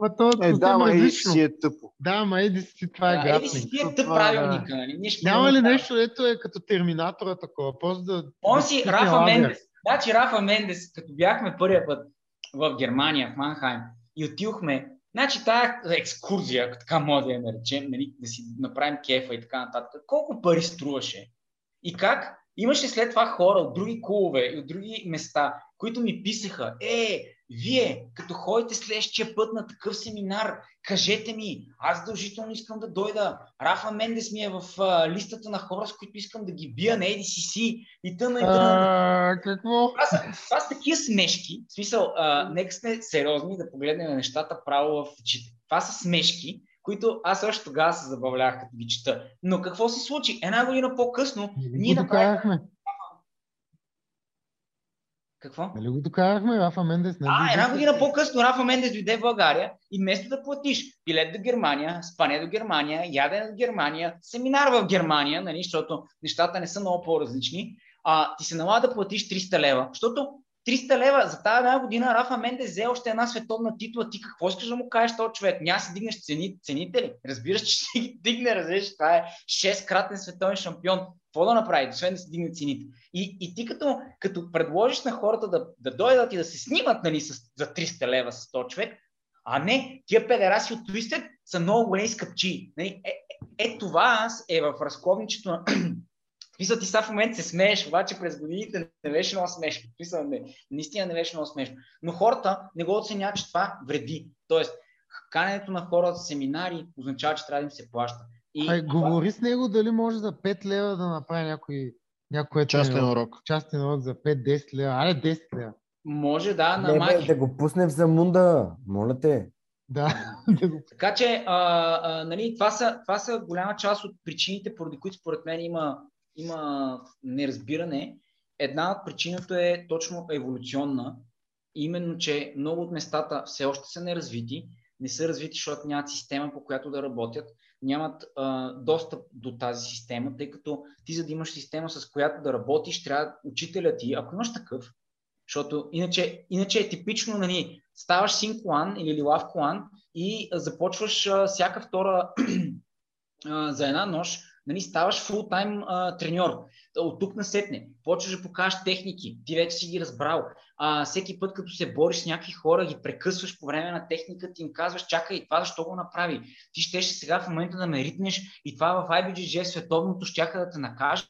Ма то Е, да, ма и различно. си е тъпо. Да, ма еди си, това е Да, грапнинг. ADCC е тъп Това, правилника. Нали? Ние ще Няма ли нещо, ето е като терминатора такова? Просто да... Он да си Рафа. Мендес. Значи Рафа Мендес, като бяхме първия път в Германия, в Манхайм, и отидохме, значи тая екскурзия, така може да я наречем, нали, да си направим кефа и така нататък, колко пари струваше? И как имаше след това хора от други клубове и от други места, които ми писаха, е, вие, като ходите следващия път на такъв семинар, кажете ми, аз задължително искам да дойда. Рафа Мендес ми е в а, листата на хора, с които искам да ги бия на ADCC и тъна и тъна. Какво? Това са, такива смешки. В смисъл, а, нека сме сериозни да погледнем на нещата право в очите. Това са смешки, които аз още тогава се забавлявах, като ги чета. Но какво се случи? Една година по-късно ние направихме... Какво? Нали го докарахме, Рафа Мендес? Нали А, една го- година по-късно Рафа Мендес дойде в България и вместо да платиш билет до Германия, спане до Германия, ядене до Германия, семинар в Германия, нали, защото нещата не са много по-различни, а, ти се налага да платиш 300 лева, защото 300 лева за тази една година Рафа Мендес взе още една световна титла. Ти какво искаш да му кажеш този човек? Няма си дигнеш цени, цените ли? Разбираш, че ще ги дигне, разбираш, това е 6-кратен световен шампион. Какво да направи, освен да си дигне цените? И, и ти като, като предложиш на хората да, да дойдат и да се снимат нали, с, за 300 лева с 100 човек, а не, тия педераси от Twisted са много големи скъпчи. Нали? Е, е, е, това е в разковничето на... Мисля, ти сега в момента се смееш, обаче през годините не беше много смешно. Мисля, не, наистина не беше много смешно. Но хората не го оценяват, че това вреди. Тоест, каненето на хората в семинари означава, че трябва да им се плаща. И Ай, това- говори с него дали може за 5 лева да направи някой, някой Частен урок. частен урок за 5-10 лева. Аре 10 лева. Може, да, на бе, да го пуснем в замунда, моля те. Да, *laughs* Така че, а, а, нали, това, са, това са голяма част от причините, поради които според мен има, има неразбиране. Една от причината е точно еволюционна. Именно, че много от местата все още са неразвити. Не са развити, защото нямат система, по която да работят. Нямат а, достъп до тази система, тъй като ти, за да имаш система, с която да работиш, трябва учителя ти, ако имаш такъв, Защото иначе, иначе е типично, нали, ставаш син колан или лилав колан и започваш а, всяка втора *clears throat* за една нощ, нали, ставаш фултайм треньор. От тук насетне, почваш да покажеш техники, ти вече си ги разбрал. А, всеки път, като се бориш с някакви хора, ги прекъсваш по време на техниката и им казваш, чакай, това защо го направи? Ти щеше сега в момента да ме ритнеш и това в IBGG световното щяха да те накажат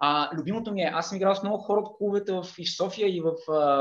а, любимото ми е, аз съм играл с много хора от клубовете в, и в София и в,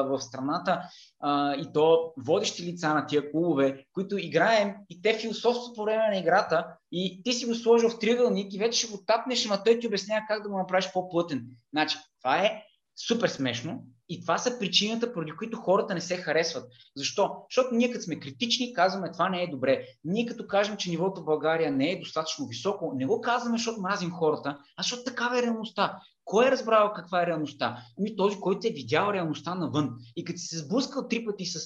в страната, а, и то водещи лица на тия клубове, които играем и те философстват по време на играта и ти си го сложил в триъгълник и вече ще го тапнеш, ама той ти обяснява как да го направиш по-плътен. Значи, това е супер смешно и това са причината, поради които хората не се харесват. Защо? Защото ние като сме критични, казваме това не е добре. Ние като кажем, че нивото в България не е достатъчно високо, не го казваме, защото мразим хората, а защото такава е реалността. Кой е разбрал каква е реалността? Ами този, който е видял реалността навън. И като си се сблъскал три пъти с,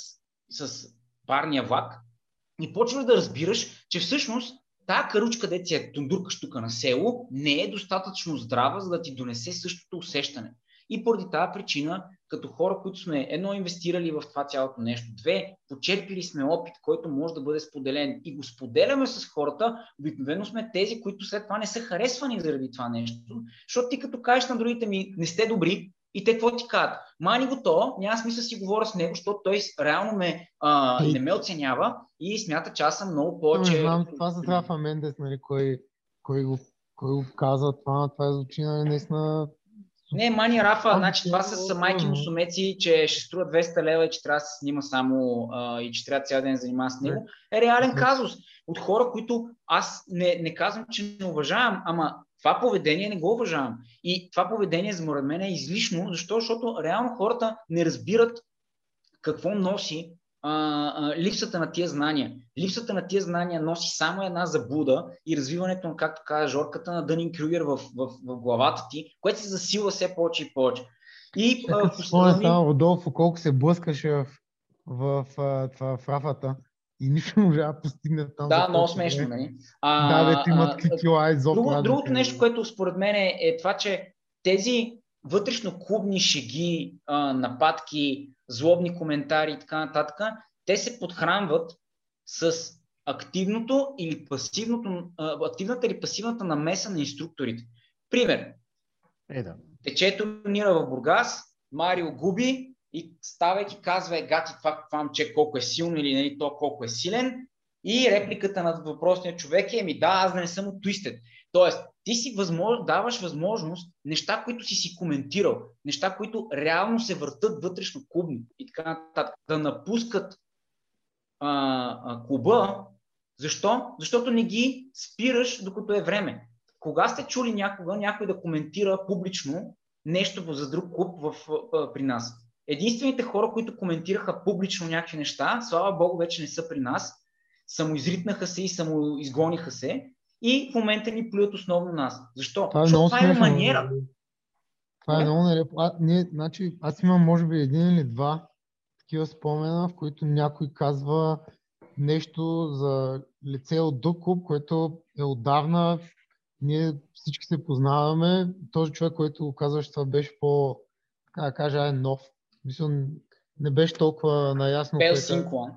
с парния влак, и почваш да разбираш, че всъщност Тая каручка, де си е тундурка штука на село, не е достатъчно здрава, за да ти донесе същото усещане. И поради тази причина, като хора, които сме едно инвестирали в това цялото нещо, две, почерпили сме опит, който може да бъде споделен и го споделяме с хората, обикновено сме тези, които след това не са харесвани заради това нещо. Защото ти като кажеш на другите ми, не сте добри, и те какво ти казват? Мани го то, няма смисъл си говоря с него, защото той реално ме, а, не ме оценява и смята, че аз съм много повече... Не знам, това за това Мендес, нали, кой, кой, го, кой го каза това, това е звучи нали, наистина не, Мани Рафа, значи това с майки мусумеци, че ще струва 200 лева и че трябва да се снима само а, и че трябва цял ден да занимава с него, е реален казус. От хора, които аз не, не казвам, че не уважавам, ама това поведение не го уважавам. И това поведение, за мен, е излишно, защо? защото реално хората не разбират какво носи а, липсата на тия знания. Липсата на тия знания носи само една заблуда и развиването на, както каза Жорката, на Дънин Крюгер в, в, в главата ти, което се засилва все повече и повече. И а, в последни... само Родолфо, колко се блъскаше в, в, в, в, в рафата и нищо не можа да постигне там. Да, много смешно, нали? А, да, имат кикила и Друго, другото нещо, което според мен е, е това, че тези вътрешно клубни шеги, а, нападки, злобни коментари и така нататък, те се подхранват с активното или пасивното, активната или пасивната намеса на инструкторите. Пример. Е, да. Тече турнира в Бургас, Марио губи и ставайки казва, е гати това, това момче колко е силно или нали, то колко е силен. И репликата на въпросния човек е, ми да, аз не съм от Twisted. Тоест, ти си възмож... даваш възможност неща, които си си коментирал, неща, които реално се въртат вътрешно клубно и така нататък, да напускат а, а, клуба. Защо? Защото не ги спираш докато е време. Кога сте чули някога някой да коментира публично нещо за друг клуб в, а, при нас? Единствените хора, които коментираха публично някакви неща, слава Богу, вече не са при нас, самоизритнаха се и самоизгониха се и в момента ни плюят основно нас. Защо? Това е Защото това е маниера. Това е много нелепо. А, не, значи, аз имам може би един или два такива спомена, в които някой казва нещо за лице от друг клуб, което е отдавна. Ние всички се познаваме. Този човек, който го казваше, това беше по, така да кажа, е нов. Мисля, не беше толкова наясно. Пел Синклон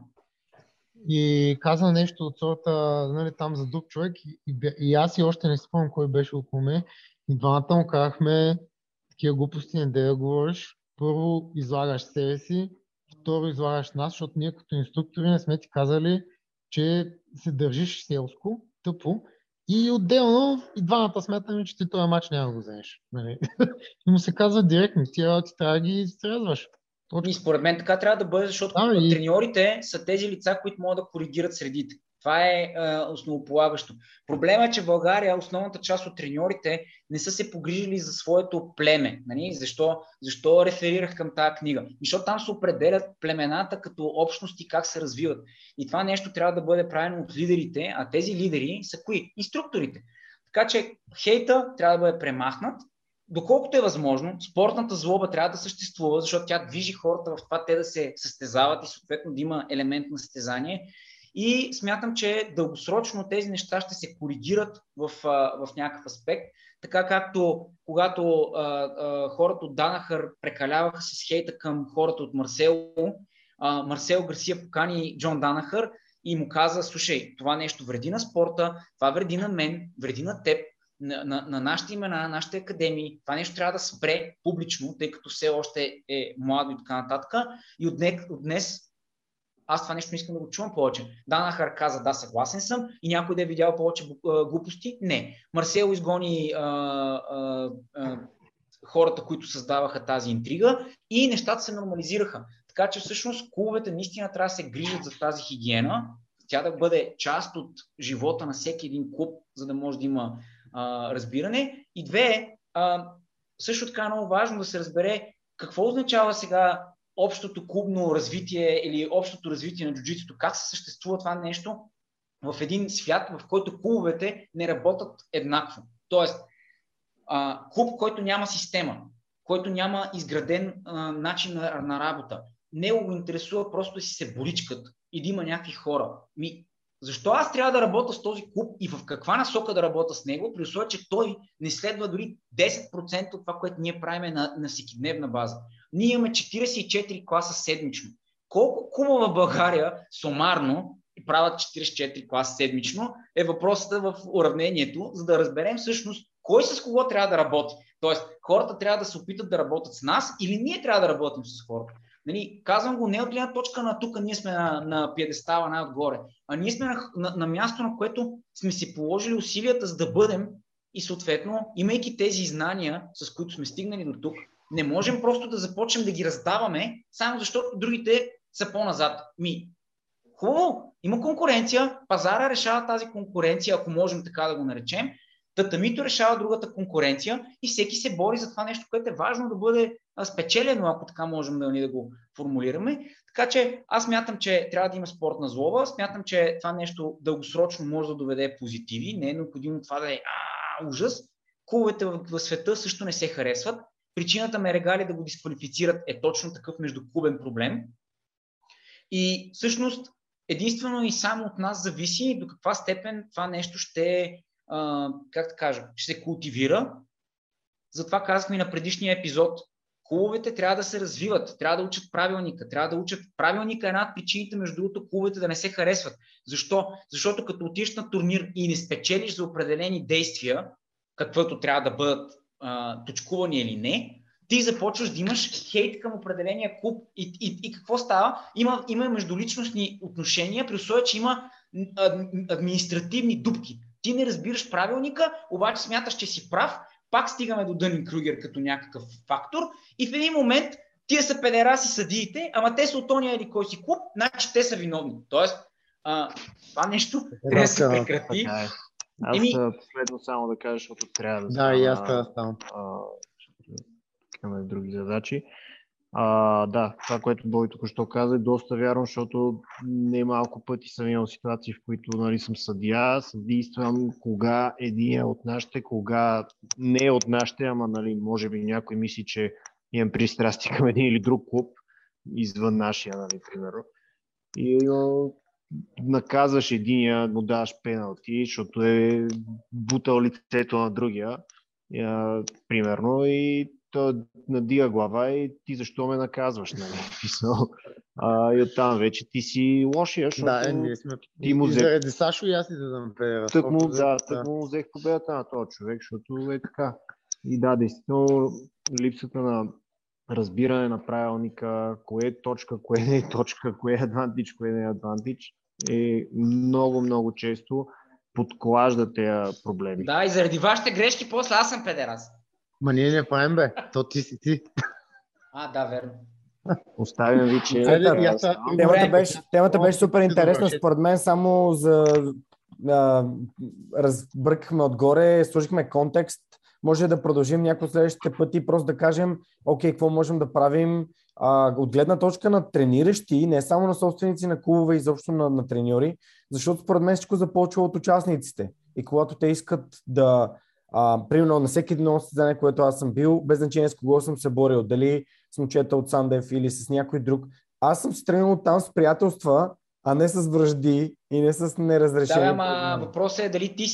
и каза нещо от сорта, нали, там за друг човек и, и, аз и още не спомням кой беше около мен. И двамата му казахме такива глупости, не да говориш. Първо излагаш себе си, второ излагаш нас, защото ние като инструктори не сме ти казали, че се държиш селско, тъпо. И отделно и двамата смятаме, че ти този матч няма да го вземеш. Нали? *laughs* и му се казва директно, ти работи трябва да ги стрязваш. Точно. И според мен така трябва да бъде, защото а, и... треньорите са тези лица, които могат да коригират средите. Това е, е основополагащо. Проблема е, че в България основната част от треньорите не са се погрижили за своето племе. Нали? Защо, защо реферирах към тази книга? Защото там се определят племената като общности как се развиват. И това нещо трябва да бъде правено от лидерите, а тези лидери са кои? Инструкторите. Така че хейта трябва да бъде премахнат доколкото е възможно, спортната злоба трябва да съществува, защото тя движи хората в това те да се състезават и съответно да има елемент на състезание. И смятам, че дългосрочно тези неща ще се коригират в, в някакъв аспект, така както когато а, а, хората от Данахър прекаляваха с хейта към хората от Марсело, а, Марсел Гарсия покани Джон Данахър и му каза, слушай, това нещо вреди на спорта, това вреди на мен, вреди на теб, на, на, на нашите имена, на нашите академии. Това нещо трябва да спре публично, тъй като все още е младо и така нататък. И от днес, от днес аз това нещо не искам да го чувам повече. Данахар каза, да, съгласен съм. И някой да е видял повече глупости? Не. Марсело изгони а, а, а, хората, които създаваха тази интрига и нещата се нормализираха. Така че всъщност клубовете наистина трябва да се грижат за тази хигиена, тя да бъде част от живота на всеки един клуб, за да може да има а, разбиране. И две, а, също така е много важно да се разбере какво означава сега общото клубно развитие или общото развитие на джуджитото, как се съществува това нещо в един свят, в който клубовете не работят еднакво. Тоест, а, клуб, който няма система, който няма изграден а, начин на, на работа, не го интересува просто да си се боричкат и да има някакви хора. Ми, защо аз трябва да работя с този клуб и в каква насока да работя с него, при условие, че той не следва дори 10% от това, което ние правиме на, на всекидневна база. Ние имаме 44 класа седмично. Колко клуба в България сумарно правят 44 класа седмично е въпросът в уравнението, за да разберем всъщност кой с кого трябва да работи. Тоест, хората трябва да се опитат да работят с нас или ние трябва да работим с хората. Нали, казвам го не от гледна точка на тук, ние сме на, на пиедестала най-отгоре, а ние сме на, на, на място, на което сме си положили усилията за да бъдем и съответно, имайки тези знания, с които сме стигнали до тук, не можем просто да започнем да ги раздаваме, само защото другите са по-назад. Ми, хубаво, има конкуренция, пазара решава тази конкуренция, ако можем така да го наречем, Татамито решава другата конкуренция и всеки се бори за това нещо, което е важно да бъде спечелено, ако така можем да, да го формулираме. Така че аз мятам, че трябва да има спортна злоба, смятам, че това нещо дългосрочно може да доведе позитиви, не е необходимо това да е а, ужас. Клубовете в, света също не се харесват. Причината ме регали да го дисквалифицират е точно такъв междуклубен проблем. И всъщност единствено и само от нас зависи до каква степен това нещо ще как да кажа, ще се култивира. Затова казахме на предишния епизод. Клубовете трябва да се развиват, трябва да учат правилника, трябва да учат правилника една от причините, между другото, клубовете да не се харесват. Защо? Защото като отидеш на турнир и не спечелиш за определени действия, каквото трябва да бъдат а, точкувани или не, ти започваш да имаш хейт към определения клуб и, и, и какво става? Има, има междуличностни отношения, при условие, че има административни дупки. Ти не разбираш правилника, обаче смяташ, че си прав, пак стигаме до Дънин Кругер като някакъв фактор и в един момент тия са педераси съдиите, ама те са от тония или кой си клуб, значи те са виновни. Тоест, а, това нещо трябва да се прекрати. Е. Аз Еми... последно само да кажа, защото трябва да. Да, и аз трябва да ставам. Имаме други задачи. А, да, това, което Бой току-що каза е доста вярно, защото не малко пъти съм имал ситуации, в които нали, съм съдия, съдействам кога един от нашите, кога не е от нашите, ама нали, може би някой мисли, че имам пристрасти към един или друг клуб, извън нашия, нали, примерно. И но, наказваш единия, му даваш пеналти, защото е бутал лицето на другия, примерно, и той надига глава и ти защо ме наказваш, нали? *laughs* а, и оттам вече ти си лошия, защото да, е, ние сме... ти му взе... Заради Сашо и аз и да дам пея. Так му, да, так му взех победата на този човек, защото е така. И да, действително, липсата на разбиране на правилника, кое е точка, кое не е точка, кое е адвантич, кое не е адвантич, е много, много често подклажда тези проблеми. Да, и заради вашите грешки после аз съм педерас. Ма ние не правим, бе. То ти си ти. А, да, верно. Оставям ви, че... темата, беше, темата беше супер интересна. Според мен само за... А, разбъркахме отгоре, сложихме контекст. Може да продължим някои следващите пъти, просто да кажем, окей, какво можем да правим а, от гледна точка на трениращи, не само на собственици на клубове, изобщо на, на треньори, защото според мен всичко започва от участниците. И когато те искат да а, примерно на всеки едно състезание, което аз съм бил, без значение с кого съм се борил, дали с момчета от Сандев или с някой друг, аз съм се тренирал там с приятелства, а не с връжди и не с Да, неразрешени. бе, ама въпросът е дали ти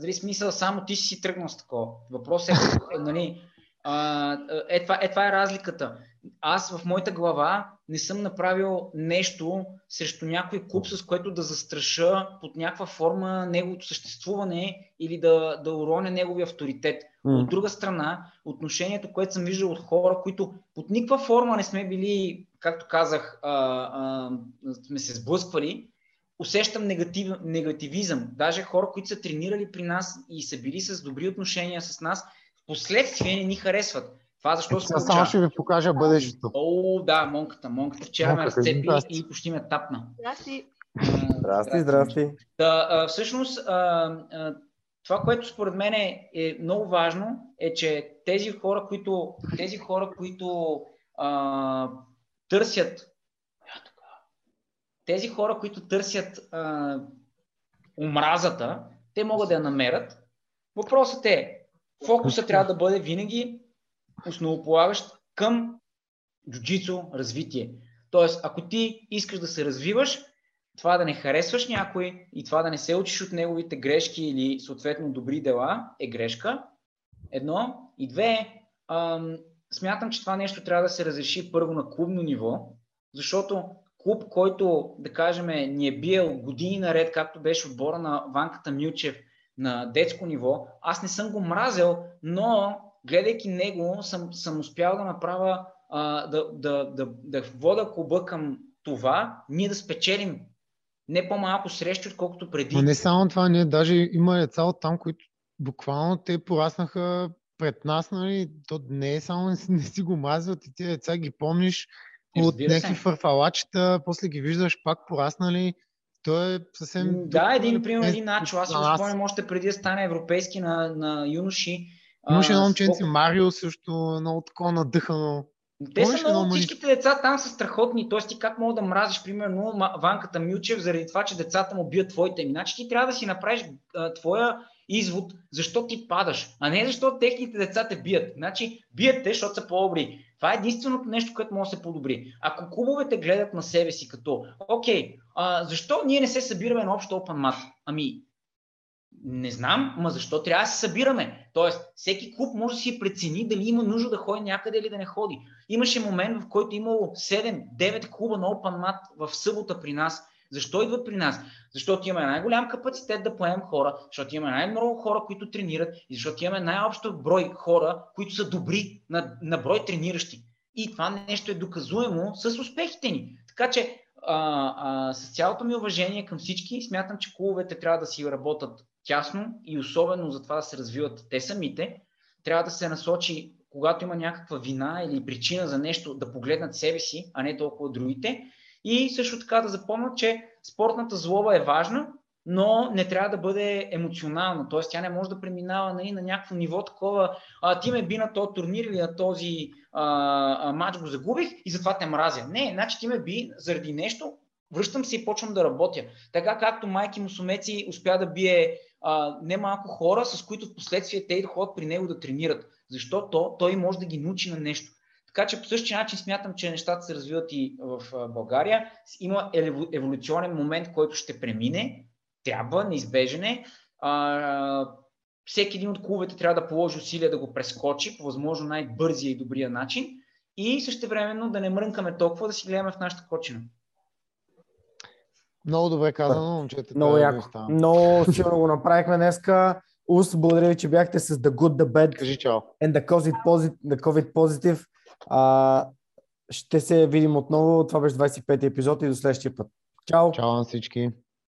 дали смисъл само ти си тръгнал с такова. Въпросът е, нали, а, е, това, е, това е разликата. Аз в моята глава не съм направил нещо срещу някой клуб, с което да застраша под някаква форма неговото съществуване или да, да уроня неговия авторитет. М. От друга страна, отношението, което съм виждал от хора, които под никаква форма не сме били, както казах, а, а, сме се сблъсквали, усещам негатив, негативизъм. Даже хора, които са тренирали при нас и са били с добри отношения с нас, последствие не ни харесват. Това защо се Сега само получава? ще ви покажа бъдещето. О, да, монката. Монката вчера ме Монката, разцепи здрасти. и почти ме тапна. Здрасти. Здрасти, здрасти. Да, а, всъщност, а, а, това, което според мен е, е много важно, е, че тези хора, които, тези хора, които а, търсят тук. тези хора, които търсят а, омразата, те могат да я намерят. Въпросът е, фокуса трябва да бъде винаги основополагащ към джуджицу развитие. Тоест, ако ти искаш да се развиваш, това да не харесваш някой и това да не се учиш от неговите грешки или съответно добри дела е грешка. Едно. И две, ам, смятам, че това нещо трябва да се разреши първо на клубно ниво, защото клуб, който, да кажем, ни е биел години наред, както беше отбора на Ванката Милчев на детско ниво, аз не съм го мразел, но гледайки него, съм, съм успял да направя, а, да, да, да, да вода клуба към това, ние да спечелим не по-малко срещи, отколкото преди. Но не само това, ние даже има деца от там, които буквално те пораснаха пред нас, нали? То не е само не си- не си го мазят и тези деца ги помниш от някакви фарфалачета, после ги виждаш пак пораснали. То е съвсем... Да, един, тип примерно, е един Начо. Аз го спомням още преди да стане европейски на, на юноши. Имаше едно момченце, Марио, също много такова надъхано. Те са много, всичките деца там са страхотни. Тоест ти как мога да мразиш, примерно, Ванката Милчев, заради това, че децата му бият твоите. Ами, Значи ти трябва да си направиш а, твоя извод, защо ти падаш, а не защо техните деца те бият. Значи бият те, защото са по-добри. Това е единственото нещо, което може да се подобри. Ако клубовете гледат на себе си като, окей, а, защо ние не се събираме на общо open mat? Ами, не знам, ма защо трябва да се събираме? Тоест, всеки клуб може да си прецени дали има нужда да ходи някъде или да не ходи. Имаше момент, в който имало 7-9 клуба на Open Mat в събота при нас. Защо идват при нас? Защото имаме най-голям капацитет да поемем хора, защото имаме най-много хора, които тренират и защото имаме най-общо брой хора, които са добри на, на брой трениращи. И това нещо е доказуемо с успехите ни. Така че а, с цялото ми уважение към всички, смятам, че клубовете трябва да си работят тясно и особено за това да се развиват те самите. Трябва да се насочи, когато има някаква вина или причина за нещо, да погледнат себе си, а не толкова другите. И също така да запомнят, че спортната злоба е важна, но не трябва да бъде емоционална. Т.е. тя не може да преминава нали, на някакво ниво такова. А, ти ме би на този турнир или на този а, а, матч го загубих и затова те мразя. Не, значи ти ме би заради нещо, връщам се и почвам да работя. Така както майки мусумеци успя да бие а, немалко хора, с които в последствие те ходят при него да тренират. Защото той може да ги научи на нещо. Така че по същия начин смятам, че нещата се развиват и в България. Има еволю- еволюционен момент, който ще премине. Трябва, неизбежен е. А, всеки един от клубовете трябва да положи усилия да го прескочи по възможно най-бързия и добрия начин и същевременно да не мрънкаме толкова да си гледаме в нашата кочина. Много добре казано, момчета. Много яко. Много силно го направихме днеска. Ус, благодаря ви, че бяхте с The Good, The Bad Кажи чао. and The COVID Positive. The COVID positive. А, ще се видим отново. Това беше 25 епизод и до следващия път. Чао! Чао на всички.